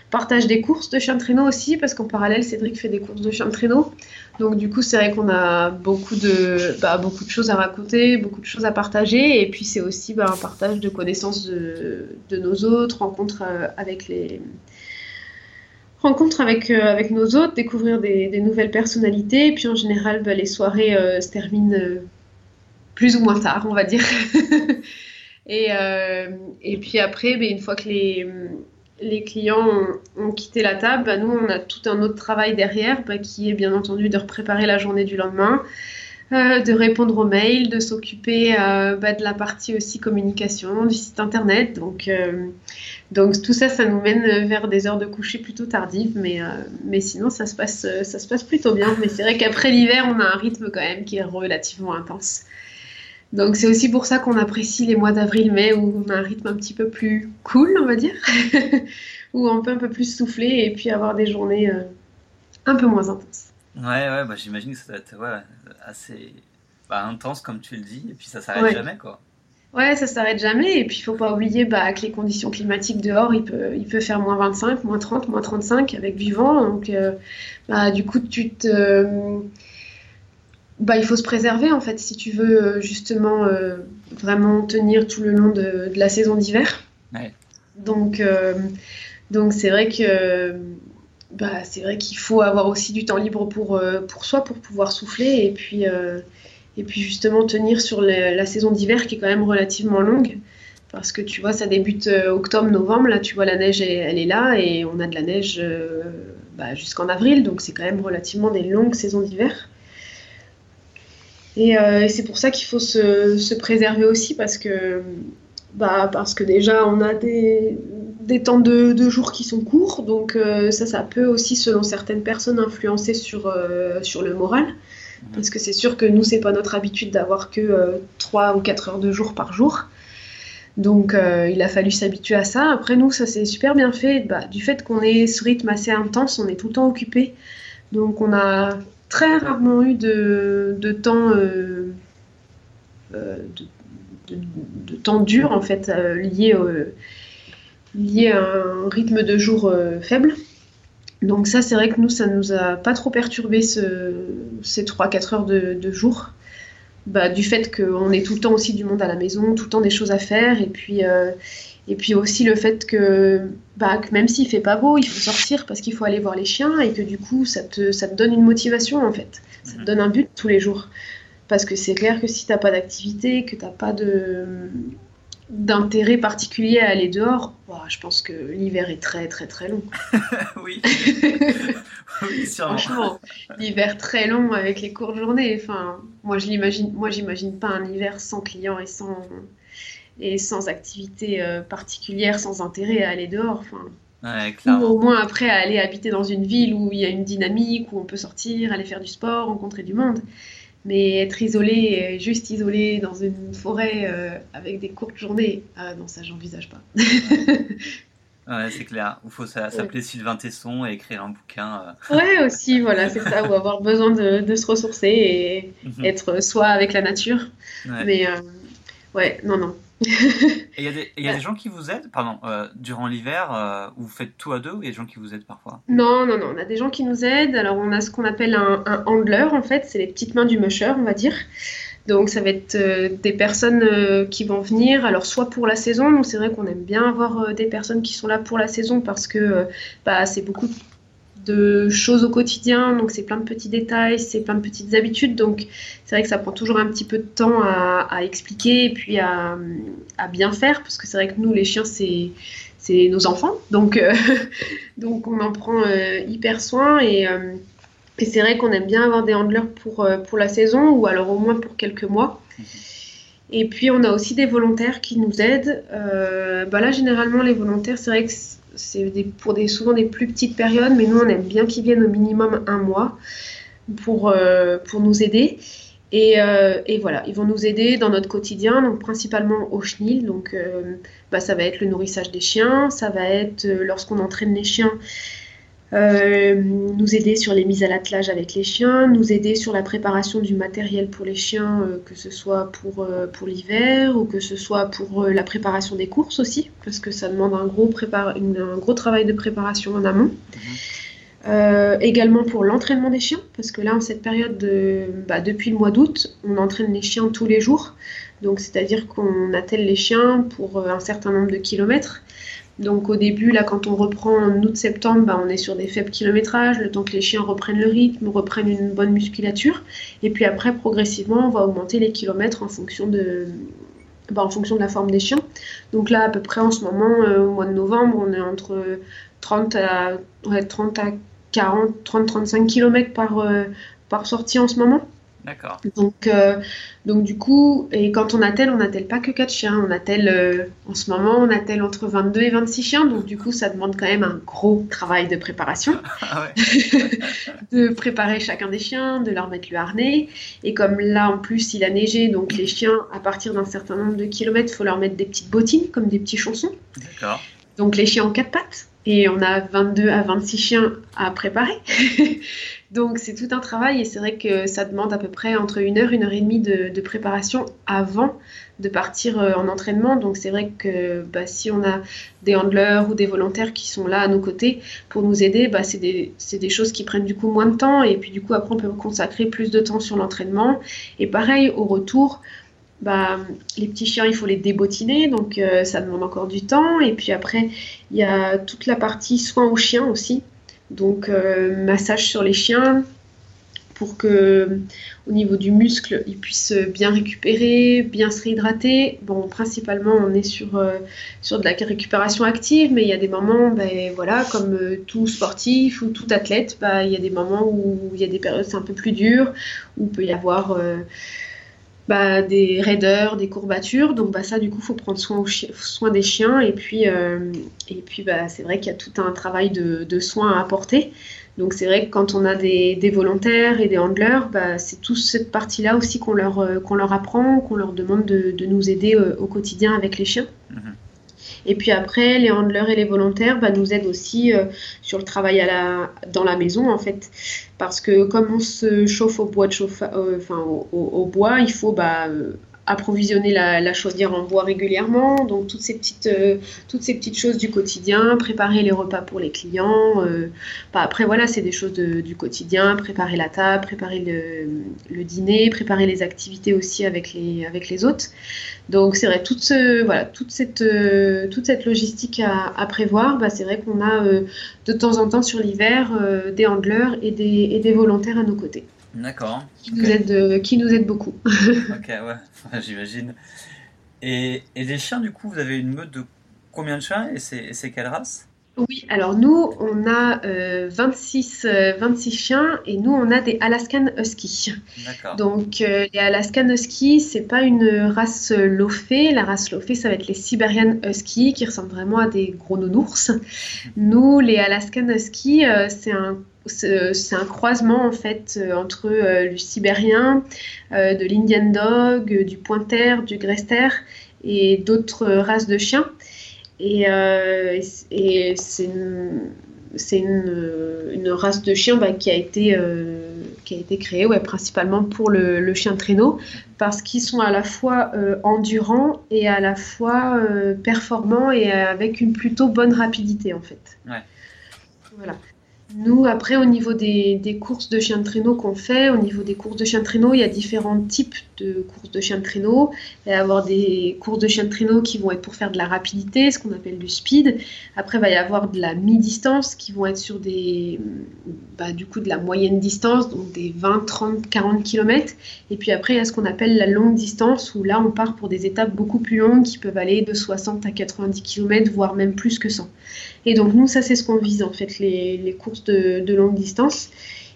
B: partage des courses de chien de traîneau aussi, parce qu'en parallèle, Cédric fait des courses de chien de traîneau. Donc du coup, c'est vrai qu'on a beaucoup de, bah, beaucoup de choses à raconter, beaucoup de choses à partager. Et puis c'est aussi bah, un partage de connaissances de, de nos autres, rencontres euh, avec les rencontres avec, euh, avec nos autres, découvrir des, nouvelles personnalités. Et puis en général, bah, les soirées euh, se terminent plus ou moins tard, on va dire. *laughs* et, et puis après, bah, une fois que les les clients ont, quitté la table, bah, nous, on a tout un autre travail derrière bah, qui est bien entendu de préparer la journée du lendemain, euh, de répondre aux mails, de s'occuper euh, bah, de la partie aussi communication, du site internet. Donc, euh, donc tout ça, ça nous mène vers des heures de coucher plutôt tardives, mais, mais sinon, ça se, passe, ça se passe plutôt bien. Mais c'est vrai qu'après l'hiver, on a un rythme quand même qui est relativement intense. Donc c'est aussi pour ça qu'on apprécie les mois d'avril-mai où on a un rythme un petit peu plus cool, on va dire, *laughs* où on peut un peu plus souffler et puis avoir des journées euh, un peu moins intenses.
A: Ouais, ouais, bah, j'imagine que ça doit être assez bah, intense comme tu le dis, et puis ça s'arrête jamais quoi.
B: Ouais, ça s'arrête jamais. Et puis, il faut pas oublier bah, que les conditions climatiques dehors, il peut, il peut faire moins 25, moins 30, moins 35 avec du vent. Donc, euh, bah, du coup, tu te. Bah, il faut se préserver, en fait, si tu veux euh, justement euh, vraiment tenir tout le long de, de la saison d'hiver.
A: Ouais.
B: Donc, donc c'est vrai que. Bah, c'est vrai qu'il faut avoir aussi du temps libre pour, pour soi, pour pouvoir souffler. Et puis et puis justement tenir sur la saison d'hiver qui est quand même relativement longue. Parce que tu vois, ça débute euh, octobre-novembre, là tu vois la neige elle, est là et on a de la neige euh, bah, jusqu'en avril, donc c'est quand même relativement des longues saisons d'hiver. Et, euh, c'est pour ça qu'il faut se, préserver aussi parce que, bah, parce que déjà on a des, des temps de, de, jours qui sont courts, donc ça, ça peut aussi, selon certaines personnes, influencer sur, sur le moral. Parce que c'est sûr que nous, c'est pas notre habitude d'avoir que euh, 3 ou 4 heures de jour par jour. Donc euh, il a fallu s'habituer à ça. Après nous, ça s'est super bien fait. Bah, du fait qu'on ait ce rythme assez intense, on est tout le temps occupé. Donc on a très rarement eu de, temps euh, euh, de, temps dur en fait lié, lié à un rythme de jour faible. Donc ça, c'est vrai que nous, ça nous a pas trop perturbé ce, ces 3-4 heures de, jour. Bah, du fait qu'on est tout le temps aussi du monde à la maison, tout le temps des choses à faire, et puis, euh, et puis aussi le fait que, bah, que même s'il fait pas beau, il faut sortir parce qu'il faut aller voir les chiens, et que du coup, ça te, ça te donne une motivation en fait. Ça te mhm. donne un but tous les jours. Parce que c'est clair que si t'as pas d'activité, que t'as pas de d'intérêt particulier à aller dehors, je pense que l'hiver est très très très long. *laughs*
A: oui. *laughs*
B: oui, Franchement, l'hiver très long avec les courtes journées. Enfin, moi je l'imagine, moi j'imagine pas un hiver sans clients et sans et sans activité euh, particulière, sans intérêt à aller dehors. Enfin, ou au moins après à aller habiter dans une ville où il y a une dynamique, où on peut sortir, aller faire du sport, rencontrer du monde. Mais être isolé, euh, juste isolé dans une forêt euh, avec des courtes journées, ah non, ça, j'envisage pas. *laughs*
A: ouais, c'est clair. Il faut s'appeler Sylvain Tesson et écrire un bouquin.
B: Euh. Ouais, aussi, voilà, c'est ça, ou avoir besoin de, se ressourcer et mhm. être soit avec la nature. Mais ouais, non, non.
A: Il y a, des, y a des gens qui vous aident, pardon, euh, durant l'hiver, euh, vous faites tout à deux ou il y a des gens qui vous aident parfois?
B: Non, non, non, on a des gens qui nous aident. Alors on a ce qu'on appelle un, handler en fait, c'est les petites mains du musher, on va dire. Donc ça va être euh, des personnes qui vont venir, alors soit pour la saison, donc c'est vrai qu'on aime bien avoir des personnes qui sont là pour la saison parce que bah, c'est beaucoup de choses au quotidien, donc c'est plein de petits détails, c'est plein de petites habitudes, donc c'est vrai que ça prend toujours un petit peu de temps à, expliquer et puis à, bien faire, parce que c'est vrai que nous, les chiens, c'est c'est nos enfants, donc, euh, *laughs* donc on en prend euh, hyper soin et, euh, et c'est vrai qu'on aime bien avoir des handlers pour, pour la saison ou alors au moins pour quelques mois. Et puis on a aussi des volontaires qui nous aident. bah là généralement les volontaires, c'est vrai que c'est pour des, souvent des plus petites périodes, mais nous, on aime bien qu'ils viennent au minimum un mois pour, euh, pour nous aider. Et, euh, et, voilà, ils vont nous aider dans notre quotidien, donc principalement au chenil. Donc, euh, bah, ça va être le nourrissage des chiens, ça va être lorsqu'on entraîne les chiens, euh, nous aider sur les mises à l'attelage avec les chiens, nous aider sur la préparation du matériel pour les chiens, euh, que ce soit pour, euh, pour l'hiver ou que ce soit pour la préparation des courses aussi, parce que ça demande un gros, un gros travail de préparation en amont. Mhm. également pour l'entraînement des chiens, parce que là, en cette période, de, bah, depuis le mois d'août, on entraîne les chiens tous les jours. Donc, c'est-à-dire qu'on attelle les chiens pour un certain nombre de kilomètres. Donc au début, là, quand on reprend en août-septembre, bah, on est sur des faibles kilométrages, le temps que les chiens reprennent le rythme, reprennent une bonne musculature. Et puis après, progressivement, on va augmenter les kilomètres en fonction de, bah, en fonction de la forme des chiens. Donc là, à peu près en ce moment, euh, au mois de novembre, on est entre 30 à, 30 à 40, 30-35 km par, euh, par sortie en ce moment.
A: D'accord.
B: Donc, euh, donc du coup, et quand on attelle, on n'attelle pas que 4 chiens, on attelle, euh, en ce moment, on attelle entre 22 et 26 chiens, donc du coup, ça demande quand même un gros travail de préparation. Ah *laughs* de préparer chacun des chiens, de leur mettre le harnais, et comme là, en plus, il a neigé, donc les chiens, à partir d'un certain nombre de kilomètres, il faut leur mettre des petites bottines, comme des petits chaussons.
A: D'accord.
B: Donc les chiens en quatre pattes, et on a 22 à 26 chiens à préparer. *laughs* Donc c'est tout un travail et c'est vrai que ça demande à peu près entre une heure, une heure et demie de, préparation avant de partir euh, en entraînement. Donc c'est vrai que bah, si on a des handlers ou des volontaires qui sont là à nos côtés pour nous aider, bah, c'est des, des, choses qui prennent du coup moins de temps et puis du coup après on peut consacrer plus de temps sur l'entraînement. Et pareil, au retour, bah, les petits chiens, il faut les débottiner, donc euh, ça demande encore du temps. Et puis après, il y a toute la partie soins aux chiens aussi. Donc euh, massage sur les chiens pour que au niveau du muscle, ils puissent bien récupérer, bien se réhydrater. Bon, principalement, on est sur, euh, de la récupération active, mais il y a des moments, ben, voilà, comme tout sportif ou tout athlète, ben, il y a des moments où il y a des périodes c'est un peu plus dur, où il peut y avoir bah, des raideurs, des courbatures. Donc bah, ça, du coup, faut prendre soin, soin, des chiens. Et puis, euh, puis bah, c'est vrai qu'il y a tout un travail de, de, soins à apporter. Donc c'est vrai que quand on a des, des volontaires et des handlers, bah, c'est toute cette partie-là aussi qu'on leur, euh, leur apprend, qu'on leur demande de, de nous aider euh, au quotidien avec les chiens. Mhm. Et puis après, les handlers et les volontaires bah, nous aident aussi sur le travail à la, dans la maison, en fait. Parce que comme on se chauffe au bois de euh, enfin au, bois, il faut bah, euh, approvisionner la, chaudière en bois régulièrement, donc toutes ces petites, euh, toutes ces petites choses du quotidien, préparer les repas pour les clients. Euh, bah, après voilà, c'est des choses du quotidien, préparer la table, préparer le, dîner, préparer les activités aussi avec les, avec les hôtes. Donc c'est vrai, toute, voilà, toute, cette, euh, toute cette logistique à, prévoir, bah, c'est vrai qu'on a de temps en temps sur l'hiver des handlers et des, et des volontaires à nos côtés.
A: D'accord.
B: Qui, nous aide, euh, qui nous aide beaucoup. *laughs*
A: ok, ouais, *laughs* j'imagine. Et, et les chiens, du coup, vous avez une meute de combien de chiens et c'est quelle race?
B: Oui, alors nous, on a 26, euh, 26 euh, chiens et nous, on a des Alaskan Husky. Donc, les Alaskan Husky, c'est pas une race Lofé. La race Lofé, ça va être les Siberian Husky qui ressemblent vraiment à des gros nounours. Nous, les Alaskan Husky, c'est un c'est un croisement en fait euh, entre euh, le sibérien, euh, de l'Indian Dog, du Pointer, du Grester et d'autres races de chiens. Et, c'est une, race de chiens bah, qui, a été, qui a été créée ouais, principalement pour le, chien traîneau parce qu'ils sont à la fois endurants et à la fois performants et avec une plutôt bonne rapidité en fait. Voilà. Nous, après, au niveau des, courses de chiens de traîneau qu'on fait, au niveau des courses de chiens de traîneau, il y a différents types de courses de chiens de traîneau. Il va y avoir des courses de chiens de traîneau qui vont être pour faire de la rapidité, ce qu'on appelle du speed. Après, il va y avoir de la mi-distance qui vont être sur des, bah, du coup, de la moyenne distance, donc des 20, 30, 40 km. Et puis après, il y a ce qu'on appelle la longue distance, où là, on part pour des étapes beaucoup plus longues qui peuvent aller de 60 à 90 km, voire même plus que 100. Et donc nous, ça c'est ce qu'on vise en fait, les, courses de, longue distance.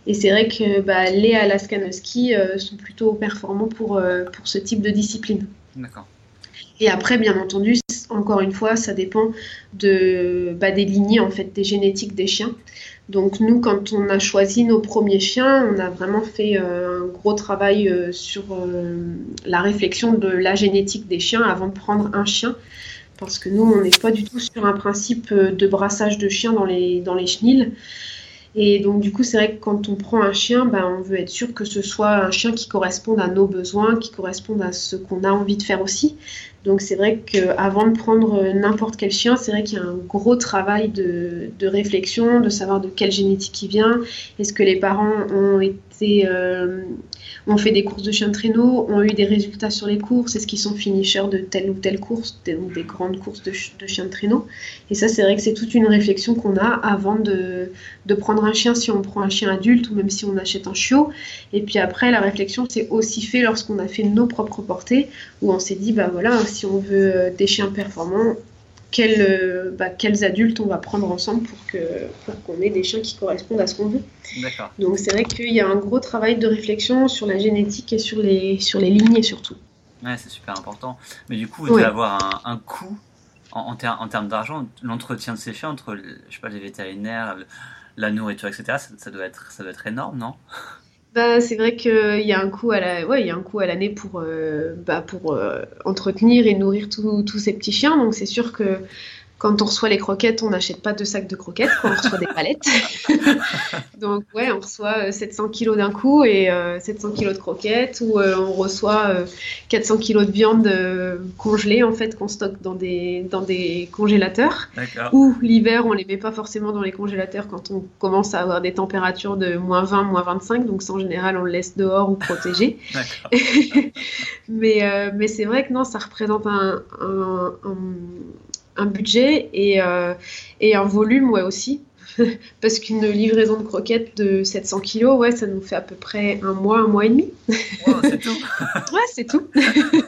B: Et c'est vrai que bah, les Alaskan Husky euh, sont plutôt performants pour, euh, pour ce type de discipline.
A: D'accord.
B: Et après, bien entendu, encore une fois, ça dépend de, bah, des lignées, en fait, des génétiques des chiens. Donc nous, quand on a choisi nos premiers chiens, on a vraiment fait euh, un gros travail sur la réflexion de la génétique des chiens avant de prendre un chien parce que nous, on n'est pas du tout sur un principe de brassage de chiens dans les, dans les chenilles. Et donc, du coup, c'est vrai que quand on prend un chien, ben, on veut être sûr que ce soit un chien qui corresponde à nos besoins, qui corresponde à ce qu'on a envie de faire aussi. Donc, c'est vrai qu'avant de prendre n'importe quel chien, c'est vrai qu'il y a un gros travail de, de, réflexion, de savoir de quelle génétique il vient. Est-ce que les parents ont été. Euh, ont fait des courses de chiens de traîneau, ont eu des résultats sur les courses, est-ce qu'ils sont finishers de telle ou telle course, des, des grandes courses de, chiens de traîneau. Et ça, c'est vrai que c'est toute une réflexion qu'on a avant de, prendre un chien, si on prend un chien adulte ou même si on achète un chiot. Et puis après, la réflexion s'est aussi fait lorsqu'on a fait nos propres portées, où on s'est dit, bah voilà, si on veut euh, des chiens performants, quels, euh, bah, quels adultes on va prendre ensemble pour que pour qu'on ait des chiens qui correspondent à ce qu'on veut. Donc c'est vrai qu'il y a un gros travail de réflexion sur la génétique et sur les sur les lignées surtout.
A: Ouais, c'est super important. Mais du coup, vous devez avoir un, coût en, en, en termes d'argent, l'entretien de ces chiens entre je sais pas, les vétérinaires, la nourriture, etc. Ça, doit être ça doit être énorme, non?
B: Bah, c'est vrai qu'il y a un coût à la, ouais, il y a un coût à l'année pour, euh, bah, pour euh, entretenir et nourrir tous ces petits chiens. Donc c'est sûr que quand on reçoit les croquettes, on n'achète pas deux sacs de croquettes, on reçoit des palettes. *laughs* Donc ouais, on reçoit 700 euh, kilos d'un coup et 700 euh, kilos de croquettes, ou euh, on reçoit 400 kilos de viande congelée en fait qu'on stocke dans des dans des congélateurs. Ou l'hiver, on les met pas forcément dans les congélateurs quand on commence à avoir des températures de moins 20, moins 25. Donc en général, on le laisse dehors ou protégé. *laughs* *laughs* mais mais c'est vrai que non, ça représente un, un un budget et, euh, et un volume ouais, aussi. *laughs* Parce qu'une livraison de croquettes de 700 kilos, ouais, ça nous fait à peu près un mois, un mois et demi.
A: c'est tout. *laughs*
B: ouais, c'est tout.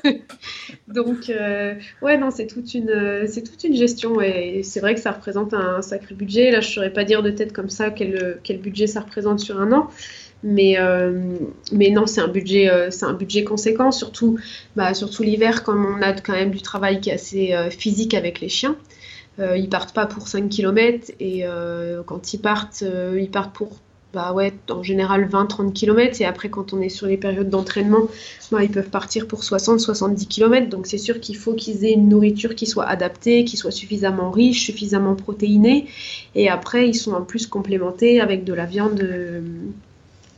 B: *laughs* Donc, euh, ouais, non, c'est toute une, c'est toute une gestion et c'est vrai que ça représente un sacré budget. Là, je ne saurais pas dire de tête comme ça quel, quel budget ça représente sur un an. Mais, euh, mais non, c'est un budget, euh, c'est un budget conséquent, surtout, bah, surtout l'hiver, comme on a quand même du travail qui est assez euh, physique avec les chiens. ils partent pas pour 5 km et quand ils partent, ils partent pour bah ouais, en général 20-30 km et après quand on est sur les périodes d'entraînement, bah, ils peuvent partir pour 60-70 km. Donc c'est sûr qu'il faut qu'ils aient une nourriture qui soit adaptée, qui soit suffisamment riche, suffisamment protéinée. Et après, ils sont en plus complémentés avec de la viande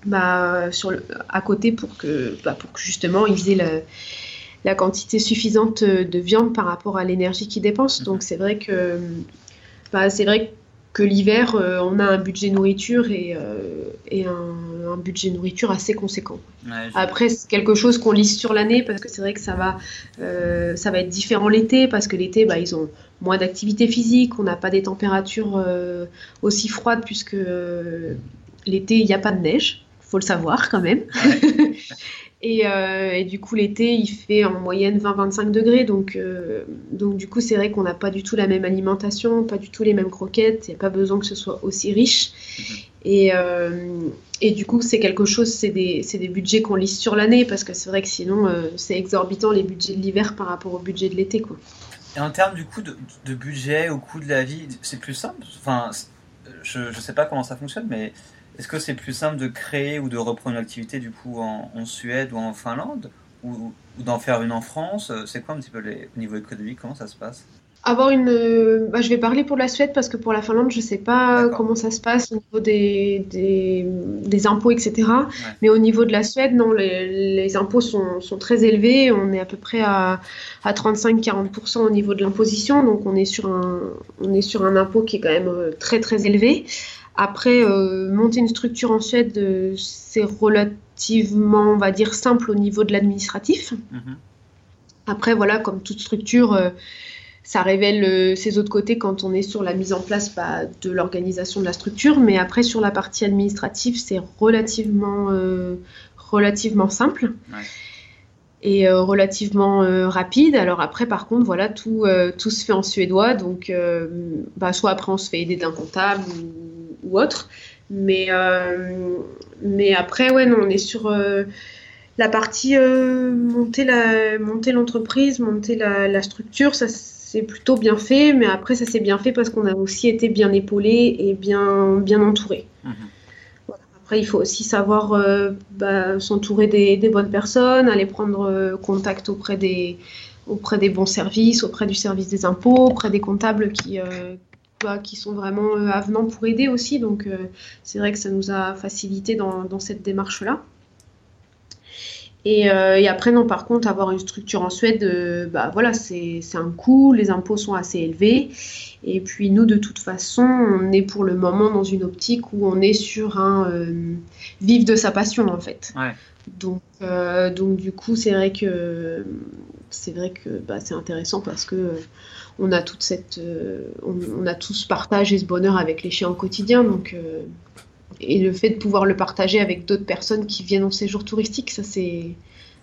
B: bah, sur à côté pour que, bah, pour que justement ils aient la, la, quantité suffisante de viande par rapport à l'énergie qu'ils dépensent. Donc c'est vrai que bah, c'est vrai que l'hiver, euh, on a un budget nourriture et, euh, et un, budget nourriture assez conséquent. Après, c'est quelque chose qu'on lisse sur l'année parce que c'est vrai que ça va, euh, ça va être différent l'été parce que l'été, bah, ils ont moins d'activité physique, on n'a pas des températures aussi froides puisque l'été, il n'y a pas de neige faut le savoir quand même. *laughs* Euh, et, du coup, l'été, il fait en moyenne 20-25 degrés. Donc, euh, donc, du coup, c'est vrai qu'on n'a pas du tout la même alimentation, pas du tout les mêmes croquettes. Il n'y a pas besoin que ce soit aussi riche. Mhm. Et, euh, et du coup, c'est quelque chose, c'est des, des, budgets qu'on lisse sur l'année parce que c'est vrai que sinon, c'est exorbitant les budgets de l'hiver par rapport au budget de l'été. Quoi.
A: Et en termes du coup de, de, budget, au coût de la vie, c'est plus simple? Enfin, je ne sais pas comment ça fonctionne, mais est-ce que c'est plus simple de créer ou de reprendre une activité du coup en, Suède ou en Finlande ou, d'en faire une en France? C'est quoi un petit peu les, au niveau économique Comment ça se passe?
B: Avoir une. Bah, je vais parler pour la Suède parce que pour la Finlande, je ne sais pas comment ça se passe au niveau des, des, impôts, etc. Mais au niveau de la Suède, non, les, les impôts sont, sont, très élevés. On est à peu près à, à 35-40% au niveau de l'imposition. Donc on est, sur un, on est sur un impôt qui est quand même euh, très très élevé. Après, euh, monter une structure en Suède, euh, c'est relativement, on va dire, simple au niveau de l'administratif. Mhm. Après, voilà, comme toute structure, euh, ça révèle ses autres côtés quand on est sur la mise en place bah, de l'organisation de la structure. Mais après, sur la partie administrative, c'est relativement, relativement simple. et relativement rapide. Alors après, par contre, voilà, tout, tout se fait en suédois. Donc, bah, soit après, on se fait aider d'un comptable ou autre. Mais, euh, mais après, ouais, non, on est sur euh, la partie euh, monter la monter l'entreprise, monter la, structure, ça c'est plutôt bien fait. Mais après, ça s'est bien fait parce qu'on a aussi été bien épaulé et bien bien entouré. Mhm. Après, il faut aussi savoir bah, s'entourer des, des, bonnes personnes, aller prendre contact auprès des auprès des bons services, auprès du service des impôts, auprès des comptables qui, qui sont vraiment euh, avenants pour aider aussi. Donc euh, c'est vrai que ça nous a facilité dans, cette démarche-là. Euh, et, après, non, par contre, avoir une structure en Suède, bah voilà, c'est un coût, les impôts sont assez élevés. Et puis nous, de toute façon, on est pour le moment dans une optique où on est sur un vivre de sa passion, en fait. Donc, donc du coup, c'est vrai que c'est vrai que bah, c'est intéressant parce que on a toute cette, euh, on, a tout ce partage et ce bonheur avec les chiens au quotidien. Donc, euh, et le fait de pouvoir le partager avec d'autres personnes qui viennent en séjour touristique, ça c'est,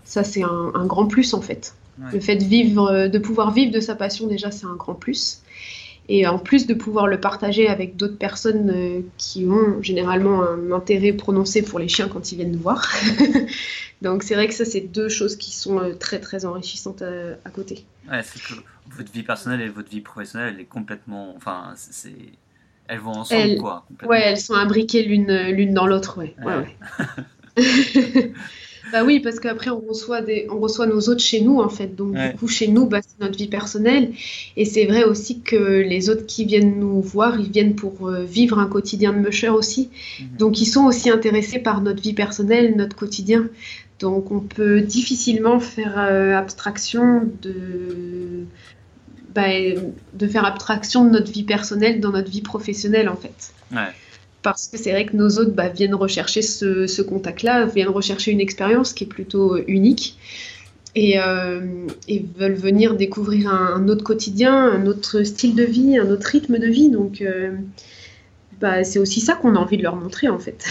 B: ça c'est un, grand plus en fait. Le fait de vivre, de pouvoir vivre de sa passion déjà, c'est un grand plus. Et en plus de pouvoir le partager avec d'autres personnes euh, qui ont généralement un intérêt prononcé pour les chiens quand ils viennent nous voir. *laughs* Donc c'est vrai que ça, c'est deux choses qui sont très très enrichissantes à, côté.
A: Ouais, c'est cool votre vie personnelle et votre vie professionnelle, elle est complètement. Enfin, c'est. Elles vont ensemble, quoi.
B: Ouais, elles sont imbriquées l'une, l'une dans l'autre, ouais. ouais. *laughs* Bah oui, parce qu'après, on reçoit, des, on reçoit nos autres chez nous, en fait. Donc, du coup, chez nous, bah, c'est notre vie personnelle. Et c'est vrai aussi que les autres qui viennent nous voir, ils viennent pour euh, vivre un quotidien de musher aussi. Mhm. Donc, ils sont aussi intéressés par notre vie personnelle, notre quotidien. Donc, on peut difficilement faire euh, abstraction de. Bah, de faire abstraction de notre vie personnelle dans notre vie professionnelle, en fait. Ouais parce que c'est vrai que nos hôtes bah, viennent rechercher ce, contact-là, viennent rechercher une expérience qui est plutôt euh, unique et, euh, veulent venir découvrir un, autre quotidien, un autre style de vie, un autre rythme de vie. Donc, euh, bah, c'est aussi ça qu'on a envie de leur montrer en fait.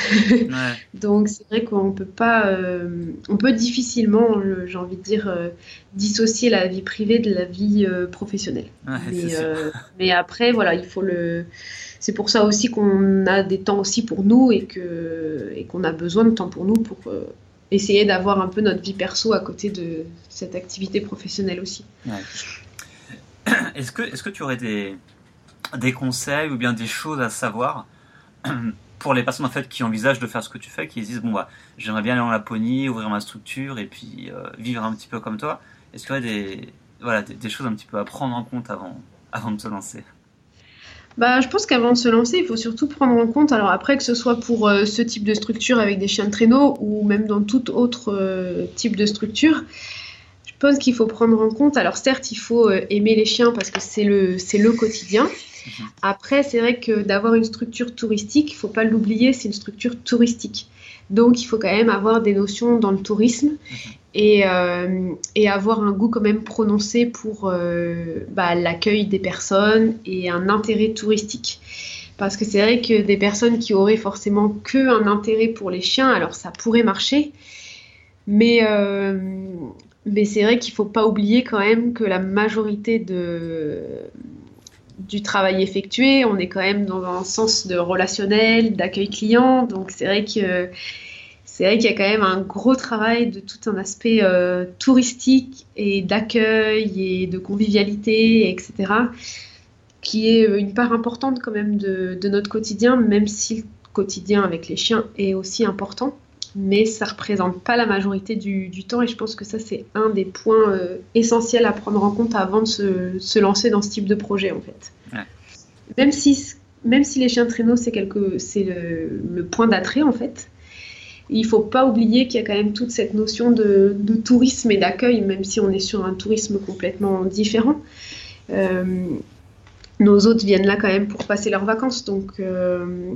B: *laughs* Donc, c'est vrai qu'on peut pas, on peut difficilement, j'ai envie de dire, dissocier la vie privée de la vie professionnelle. mais, mais, après, voilà, il faut le c'est pour ça aussi qu'on a des temps aussi pour nous et que et qu'on a besoin de temps pour nous pour euh, essayer d'avoir un peu notre vie perso à côté de cette activité professionnelle aussi. *clears throat*
A: Est-ce que est-ce que tu aurais des des conseils ou bien des choses à savoir *clears throat* pour les personnes en fait qui envisagent de faire ce que tu fais, qui disent bon bah j'aimerais bien aller en Laponie, ouvrir ma structure et puis euh, vivre un petit peu comme toi. Est-ce qu'il y aurait des voilà des, choses un petit peu à prendre en compte avant *laughs* avant de se lancer?
B: Bah, je pense qu'avant de se lancer, il faut surtout prendre en compte, alors après que ce soit pour euh, ce type de structure avec des chiens de traîneau ou même dans tout autre euh, type de structure, je pense qu'il faut prendre en compte, alors certes, il faut aimer les chiens parce que c'est le, le quotidien. Mhm. Après, c'est vrai que d'avoir une structure touristique, il faut pas l'oublier, c'est une structure touristique. Donc, il faut quand même avoir des notions dans le tourisme mhm et, euh, et, avoir un goût quand même prononcé pour euh, bah, l'accueil des personnes et un intérêt touristique. Parce que c'est vrai que des personnes qui auraient forcément que un intérêt pour les chiens, alors ça pourrait marcher, mais, euh, mais c'est vrai qu'il ne faut pas oublier quand même que la majorité de, du travail effectué, on est quand même dans un sens de relationnel, d'accueil client, donc c'est vrai que c'est vrai qu'il y a quand même un gros travail de tout un aspect euh, touristique et d'accueil et de convivialité, etc., qui est euh, une part importante quand même de, notre quotidien, même si le quotidien avec les chiens est aussi important. Mais ça ne représente pas la majorité du, temps et je pense que ça c'est un des points euh, essentiels à prendre en compte avant de se, lancer dans ce type de projet en fait. Même, si, même si les chiens de traîneau c'est le, le point d'attrait en fait, il ne faut pas oublier qu'il y a quand même toute cette notion de, tourisme et d'accueil, même si on est sur un tourisme complètement différent. Euh, nos hôtes viennent là quand même pour passer leurs vacances, donc euh,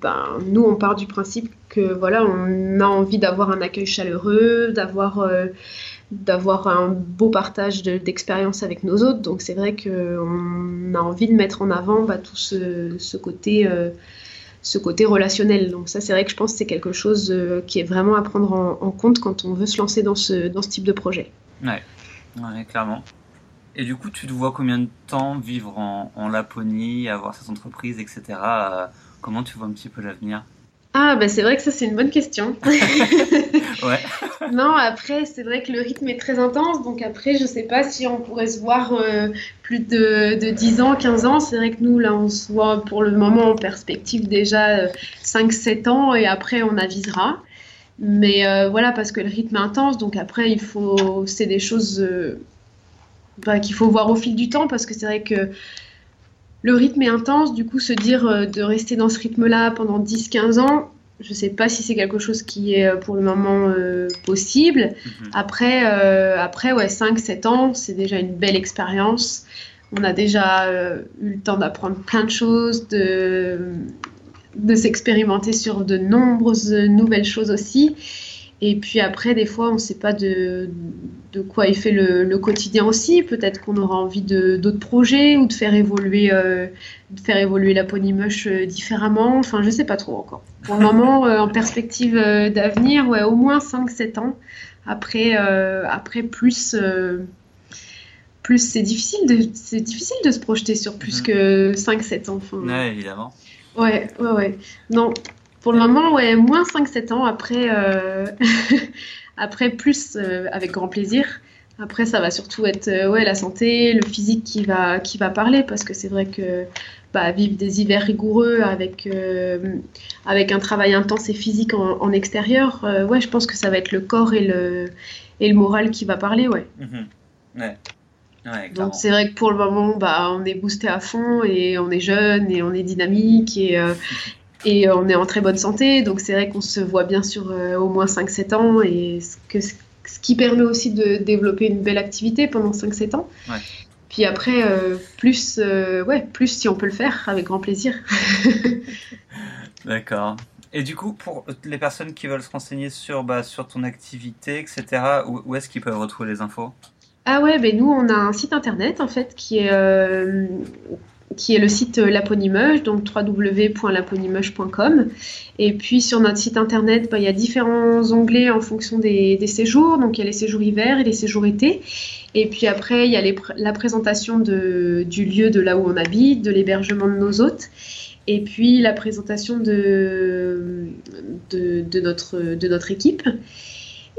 B: ben, nous on part du principe que voilà, on a envie d'avoir un accueil chaleureux, d'avoir euh, d'avoir un beau partage d'expérience avec nos hôtes. Donc c'est vrai qu'on a envie de mettre en avant bah, tout ce, côté ce côté relationnel. Donc ça, c'est vrai que je pense que c'est quelque chose euh, qui est vraiment à prendre en, compte quand on veut se lancer dans ce, dans ce type de projet.
A: Ouais. clairement. Et du coup, tu te vois combien de temps vivre en, Laponie, avoir cette entreprise, etc. Euh, comment tu vois un petit peu l'avenir?
B: Ah, bah c'est vrai que ça, c'est une bonne question. *laughs*
A: ouais. *laughs*
B: non, après, c'est vrai que le rythme est très intense. Donc, après, je sais pas si on pourrait se voir euh, plus de, de, 10 ans, 15 ans. C'est vrai que nous, là, on se voit pour le moment en perspective déjà 5-7 euh, ans et après, on avisera. Mais euh, voilà, parce que le rythme est intense. Donc, après, il faut. C'est des choses bah, qu'il faut voir au fil du temps parce que c'est vrai que le rythme est intense, du coup, se dire euh, de rester dans ce rythme-là pendant 10-15 ans, je ne sais pas si c'est quelque chose qui est euh, pour le moment euh, possible. Mhm. Après, après ouais, 5-7 ans, c'est déjà une belle expérience. On a déjà eu le temps d'apprendre plein de choses, de, de s'expérimenter sur de nombreuses nouvelles choses aussi. Et puis après, des fois, on ne sait pas de, de, quoi est fait le, quotidien aussi. Peut-être qu'on aura envie d'autres projets ou de faire évoluer, euh, de faire évoluer la Pony Mush euh, différemment. Enfin, je ne sais pas trop encore. Pour le moment, euh, en perspective d'avenir, ouais, au moins 5-7 ans. Après, après plus, plus c'est difficile, de, difficile de se projeter sur plus mhm. que 5-7 ans. Enfin,
A: ouais, évidemment.
B: Ouais, ouais, ouais. Non, pour le moment, ouais, moins 5-7 ans. Après, euh, *laughs* après plus euh, avec grand plaisir. Après, ça va surtout être ouais, la santé, le physique qui va, qui va parler, parce que c'est vrai que bah, vivre des hivers rigoureux avec, avec un travail intense et physique en, extérieur, ouais, je pense que ça va être le corps et le, et le moral qui va parler, ouais.
A: Mhm. ouais.
B: Donc c'est vrai que pour le moment, bah, on est boosté à fond et on est jeune et on est dynamique et, euh, *laughs* et on est en très bonne santé. Donc c'est vrai qu'on se voit bien sur euh, au moins 5-7 ans et ce, que, ce qui permet aussi de développer une belle activité pendant 5-7 ans. Puis après, euh, plus, ouais, plus si on peut le faire, avec grand plaisir. *laughs*
A: D'accord. Et du coup, pour les personnes qui veulent se renseigner sur, bah, sur ton activité, etc., où, où est-ce qu'ils peuvent retrouver les infos?
B: Ah ouais, ben nous on a un site internet en fait qui est, euh, qui est le site Laponimush, donc www.laponimush.com. Et puis sur notre site internet, ben, il y a différents onglets en fonction des, séjours. Donc il y a les séjours hiver et les séjours été. Et puis après, il y a la présentation de, du lieu de là où on habite, de l'hébergement de nos hôtes. Et puis la présentation de, de notre, de notre équipe.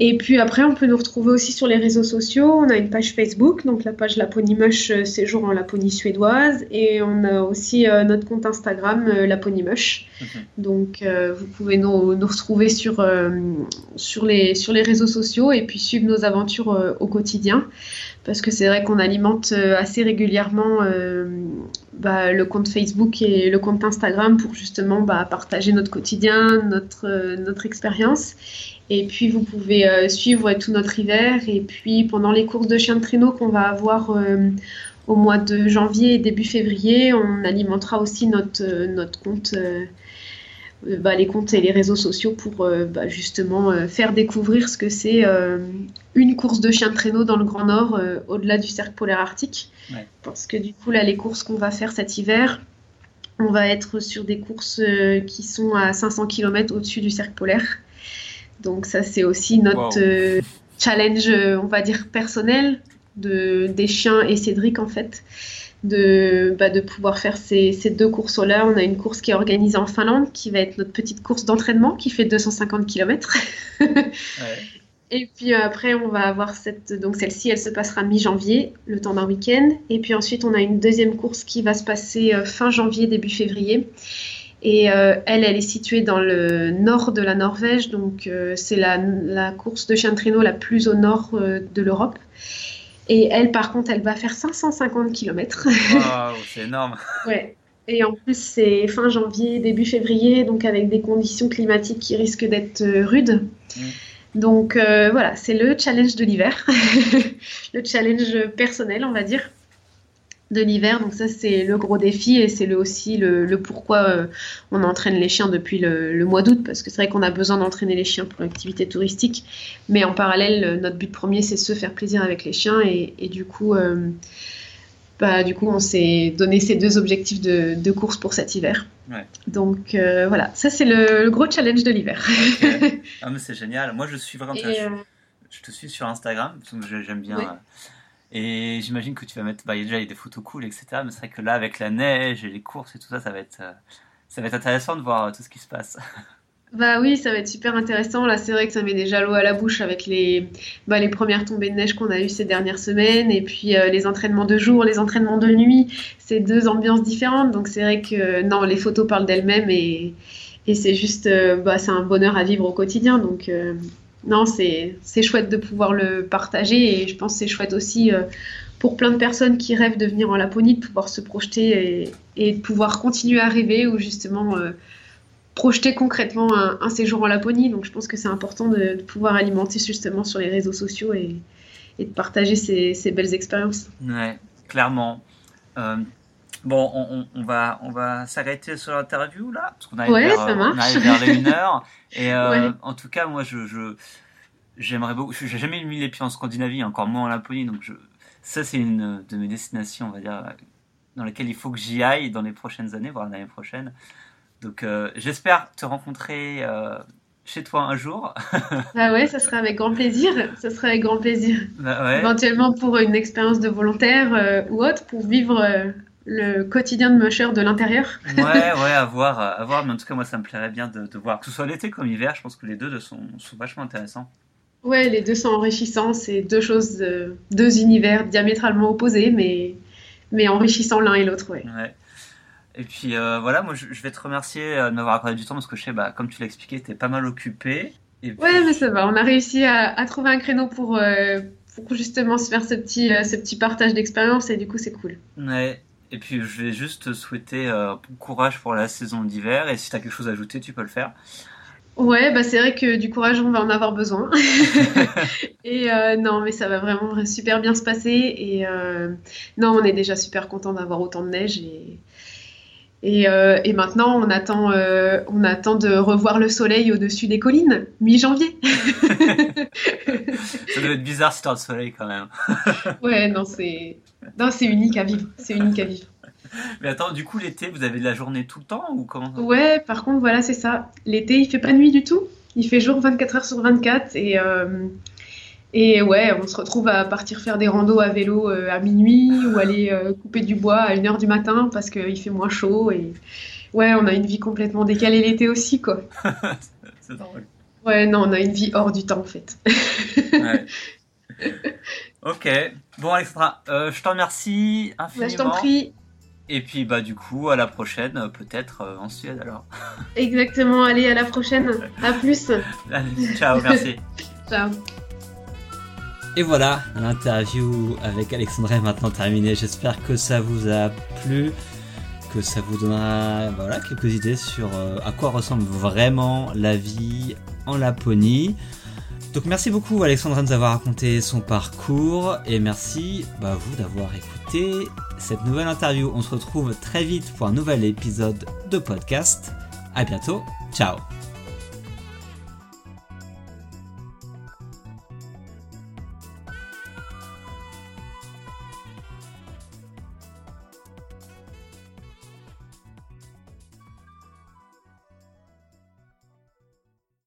B: Et puis après, on peut nous retrouver aussi sur les réseaux sociaux. On a une page Facebook, donc la page Laponie Mush euh, Séjour en Laponie suédoise. Et on a aussi euh, notre compte Instagram euh, Laponie Mush. Donc vous pouvez nous, nous retrouver sur, sur, les, sur les réseaux sociaux et puis suivre nos aventures au quotidien. Parce que c'est vrai qu'on alimente assez régulièrement bah, le compte Facebook et le compte Instagram pour justement bah, partager notre quotidien, notre, notre expérience. Et puis vous pouvez euh, suivre tout notre hiver. Et puis pendant les courses de chiens de traîneau qu'on va avoir euh, au mois de janvier et début février, on alimentera aussi notre, euh, notre compte. Bah, les comptes et les réseaux sociaux pour bah, justement faire découvrir ce que c'est une course de chien de traîneau dans le Grand Nord au-delà du cercle polaire arctique. Parce que du coup, là, les courses qu'on va faire cet hiver, on va être sur des courses qui sont à 500 km au-dessus du cercle polaire. Donc ça, c'est aussi notre euh, challenge, on va dire, personnel de, des chiens et Cédric, en fait, de, bah, de pouvoir faire ces, ces deux courses-là. On a une course qui est organisée en Finlande, qui va être notre petite course d'entraînement, qui fait 250 km. *laughs* Et puis après, on va avoir cette. Donc celle-ci, elle se passera mi-janvier, le temps d'un week-end. Et puis ensuite, on a une deuxième course qui va se passer euh, fin janvier, début février. Et euh, elle, elle est située dans le nord de la Norvège, donc euh, c'est la, la, course de chien de traîneau la plus au nord euh, de l'Europe. Et elle, par contre, elle va faire 550 km.
A: Waouh, c'est énorme. *laughs*
B: ouais. Et en plus, c'est fin janvier, début février, donc avec des conditions climatiques qui risquent d'être rudes. Mm. Donc voilà, c'est le challenge de l'hiver, *laughs* le challenge personnel, on va dire de l'hiver. Donc ça, c'est le gros défi et c'est le, aussi le, pourquoi euh, on entraîne les chiens depuis le, mois d'août, parce que c'est vrai qu'on a besoin d'entraîner les chiens pour l'activité touristique. Mais en parallèle, euh, notre but premier, c'est se faire plaisir avec les chiens et, du coup... Euh, bah, du coup, on s'est donné ces deux objectifs de, course pour cet hiver. Donc voilà, ça c'est le, gros challenge de l'hiver. *laughs*
A: ah, mais c'est génial. Moi, je suis vraiment. je, te suis sur Instagram, j'aime bien. Et j'imagine que tu vas mettre, bah, déjà il y a des photos cool, etc. Mais c'est vrai que là, avec la neige et les courses et tout ça, ça va être, euh, ça va être intéressant de voir euh, tout ce qui se passe. *laughs*
B: Bah oui, ça va être super intéressant. Là, c'est vrai que ça met déjà l'eau à la bouche avec les, bah, les premières tombées de neige qu'on a eues ces dernières semaines et puis euh, les entraînements de jour, les entraînements de nuit. C'est deux ambiances différentes. Donc c'est vrai que non, les photos parlent d'elles-mêmes et, et c'est juste, bah, c'est un bonheur à vivre au quotidien. Donc non, c'est chouette de pouvoir le partager et je pense que c'est chouette aussi euh, pour plein de personnes qui rêvent de venir en Laponie de pouvoir se projeter et, de pouvoir continuer à rêver ou justement euh, projeter concrètement un, séjour en Laponie. Donc je pense que c'est important de, pouvoir alimenter justement sur les réseaux sociaux et, de partager ces, belles expériences.
A: Ouais, clairement. Euh, Bon, on, va, on va s'arrêter sur l'interview là, parce qu'on arrive, vers, on arrive vers les 1 heure. Et *laughs* euh, en tout cas, moi, je, je j'aimerais beaucoup. J'ai jamais mis les pieds en Scandinavie, encore moins en Laponie, donc je, ça c'est une de mes destinations, on va dire, dans laquelle il faut que j'y aille dans les prochaines années, voire l'année prochaine. Donc, euh, j'espère te rencontrer euh, chez toi un jour. *laughs*
B: ah ouais, ça serait avec grand plaisir. Ça serait avec grand plaisir. Bah Éventuellement pour une expérience de volontaire ou autre, pour vivre le quotidien de musher de l'intérieur.
A: ouais, ouais, *laughs* à voir, à voir. Mais en tout cas, moi, ça me plairait bien de, voir que ce soit l'été comme hiver. Je pense que les deux sont, sont vachement intéressants.
B: Ouais, les deux sont enrichissants. C'est deux choses, deux univers diamétralement opposés, mais, mais enrichissants l'un et l'autre, ouais.
A: Et puis voilà, moi je, vais te remercier de m'avoir accordé du temps parce que je sais, bah, comme tu l'as expliqué, tu es pas mal occupé.
B: Ouais, mais ça va, on a réussi à, trouver un créneau pour, pour justement se faire ce petit, ce petit partage d'expérience et du coup c'est cool.
A: Ouais, et puis je vais juste te souhaiter euh, bon courage pour la saison d'hiver et si tu as quelque chose à ajouter, tu peux le faire.
B: Ouais, bah c'est vrai que du courage, on va en avoir besoin. *laughs* *laughs* et euh, non, mais ça va vraiment super bien se passer. Et euh, non, on est déjà super content d'avoir autant de neige. Et, et, et maintenant, on attend, on attend de revoir le soleil au-dessus des collines, mi-janvier. *laughs*
A: ça doit être bizarre si t'as le soleil quand même. *laughs*
B: ouais, non, c'est non, c'est unique à vivre. C'est unique à vivre.
A: Mais attends, du coup, l'été, vous avez de la journée tout le temps ou comment
B: Ouais, par contre, voilà, c'est ça. L'été, il fait pas nuit du tout. Il fait jour 24 heures sur 24 et euh, et ouais, on se retrouve à partir faire des randos à vélo euh, à minuit ou aller euh, couper du bois à 1h du matin parce qu'il fait moins chaud et ouais, on a une vie complètement décalée l'été aussi quoi. *laughs* c'est drôle. Ouais, non, on a une vie hors du temps en fait. ouais. *laughs*
A: Ok. Bon, Alexandra, euh, je t'en remercie infiniment. Bah,
B: je t'en prie.
A: Et puis, bah, du coup, à la prochaine, peut-être euh, en Suède alors.
B: Exactement. Allez, à la prochaine. À plus. *laughs*
A: Allez, ciao, merci.
B: ciao.
C: Et voilà, l'interview avec Alexandra est maintenant terminée. J'espère que ça vous a plu, que ça vous donnera quelques idées sur à quoi ressemble vraiment la vie en Laponie. Donc merci beaucoup Alexandra de nous avoir raconté son parcours et merci bah, vous d'avoir écouté cette nouvelle interview. On se retrouve très vite pour un nouvel épisode de podcast. À bientôt, ciao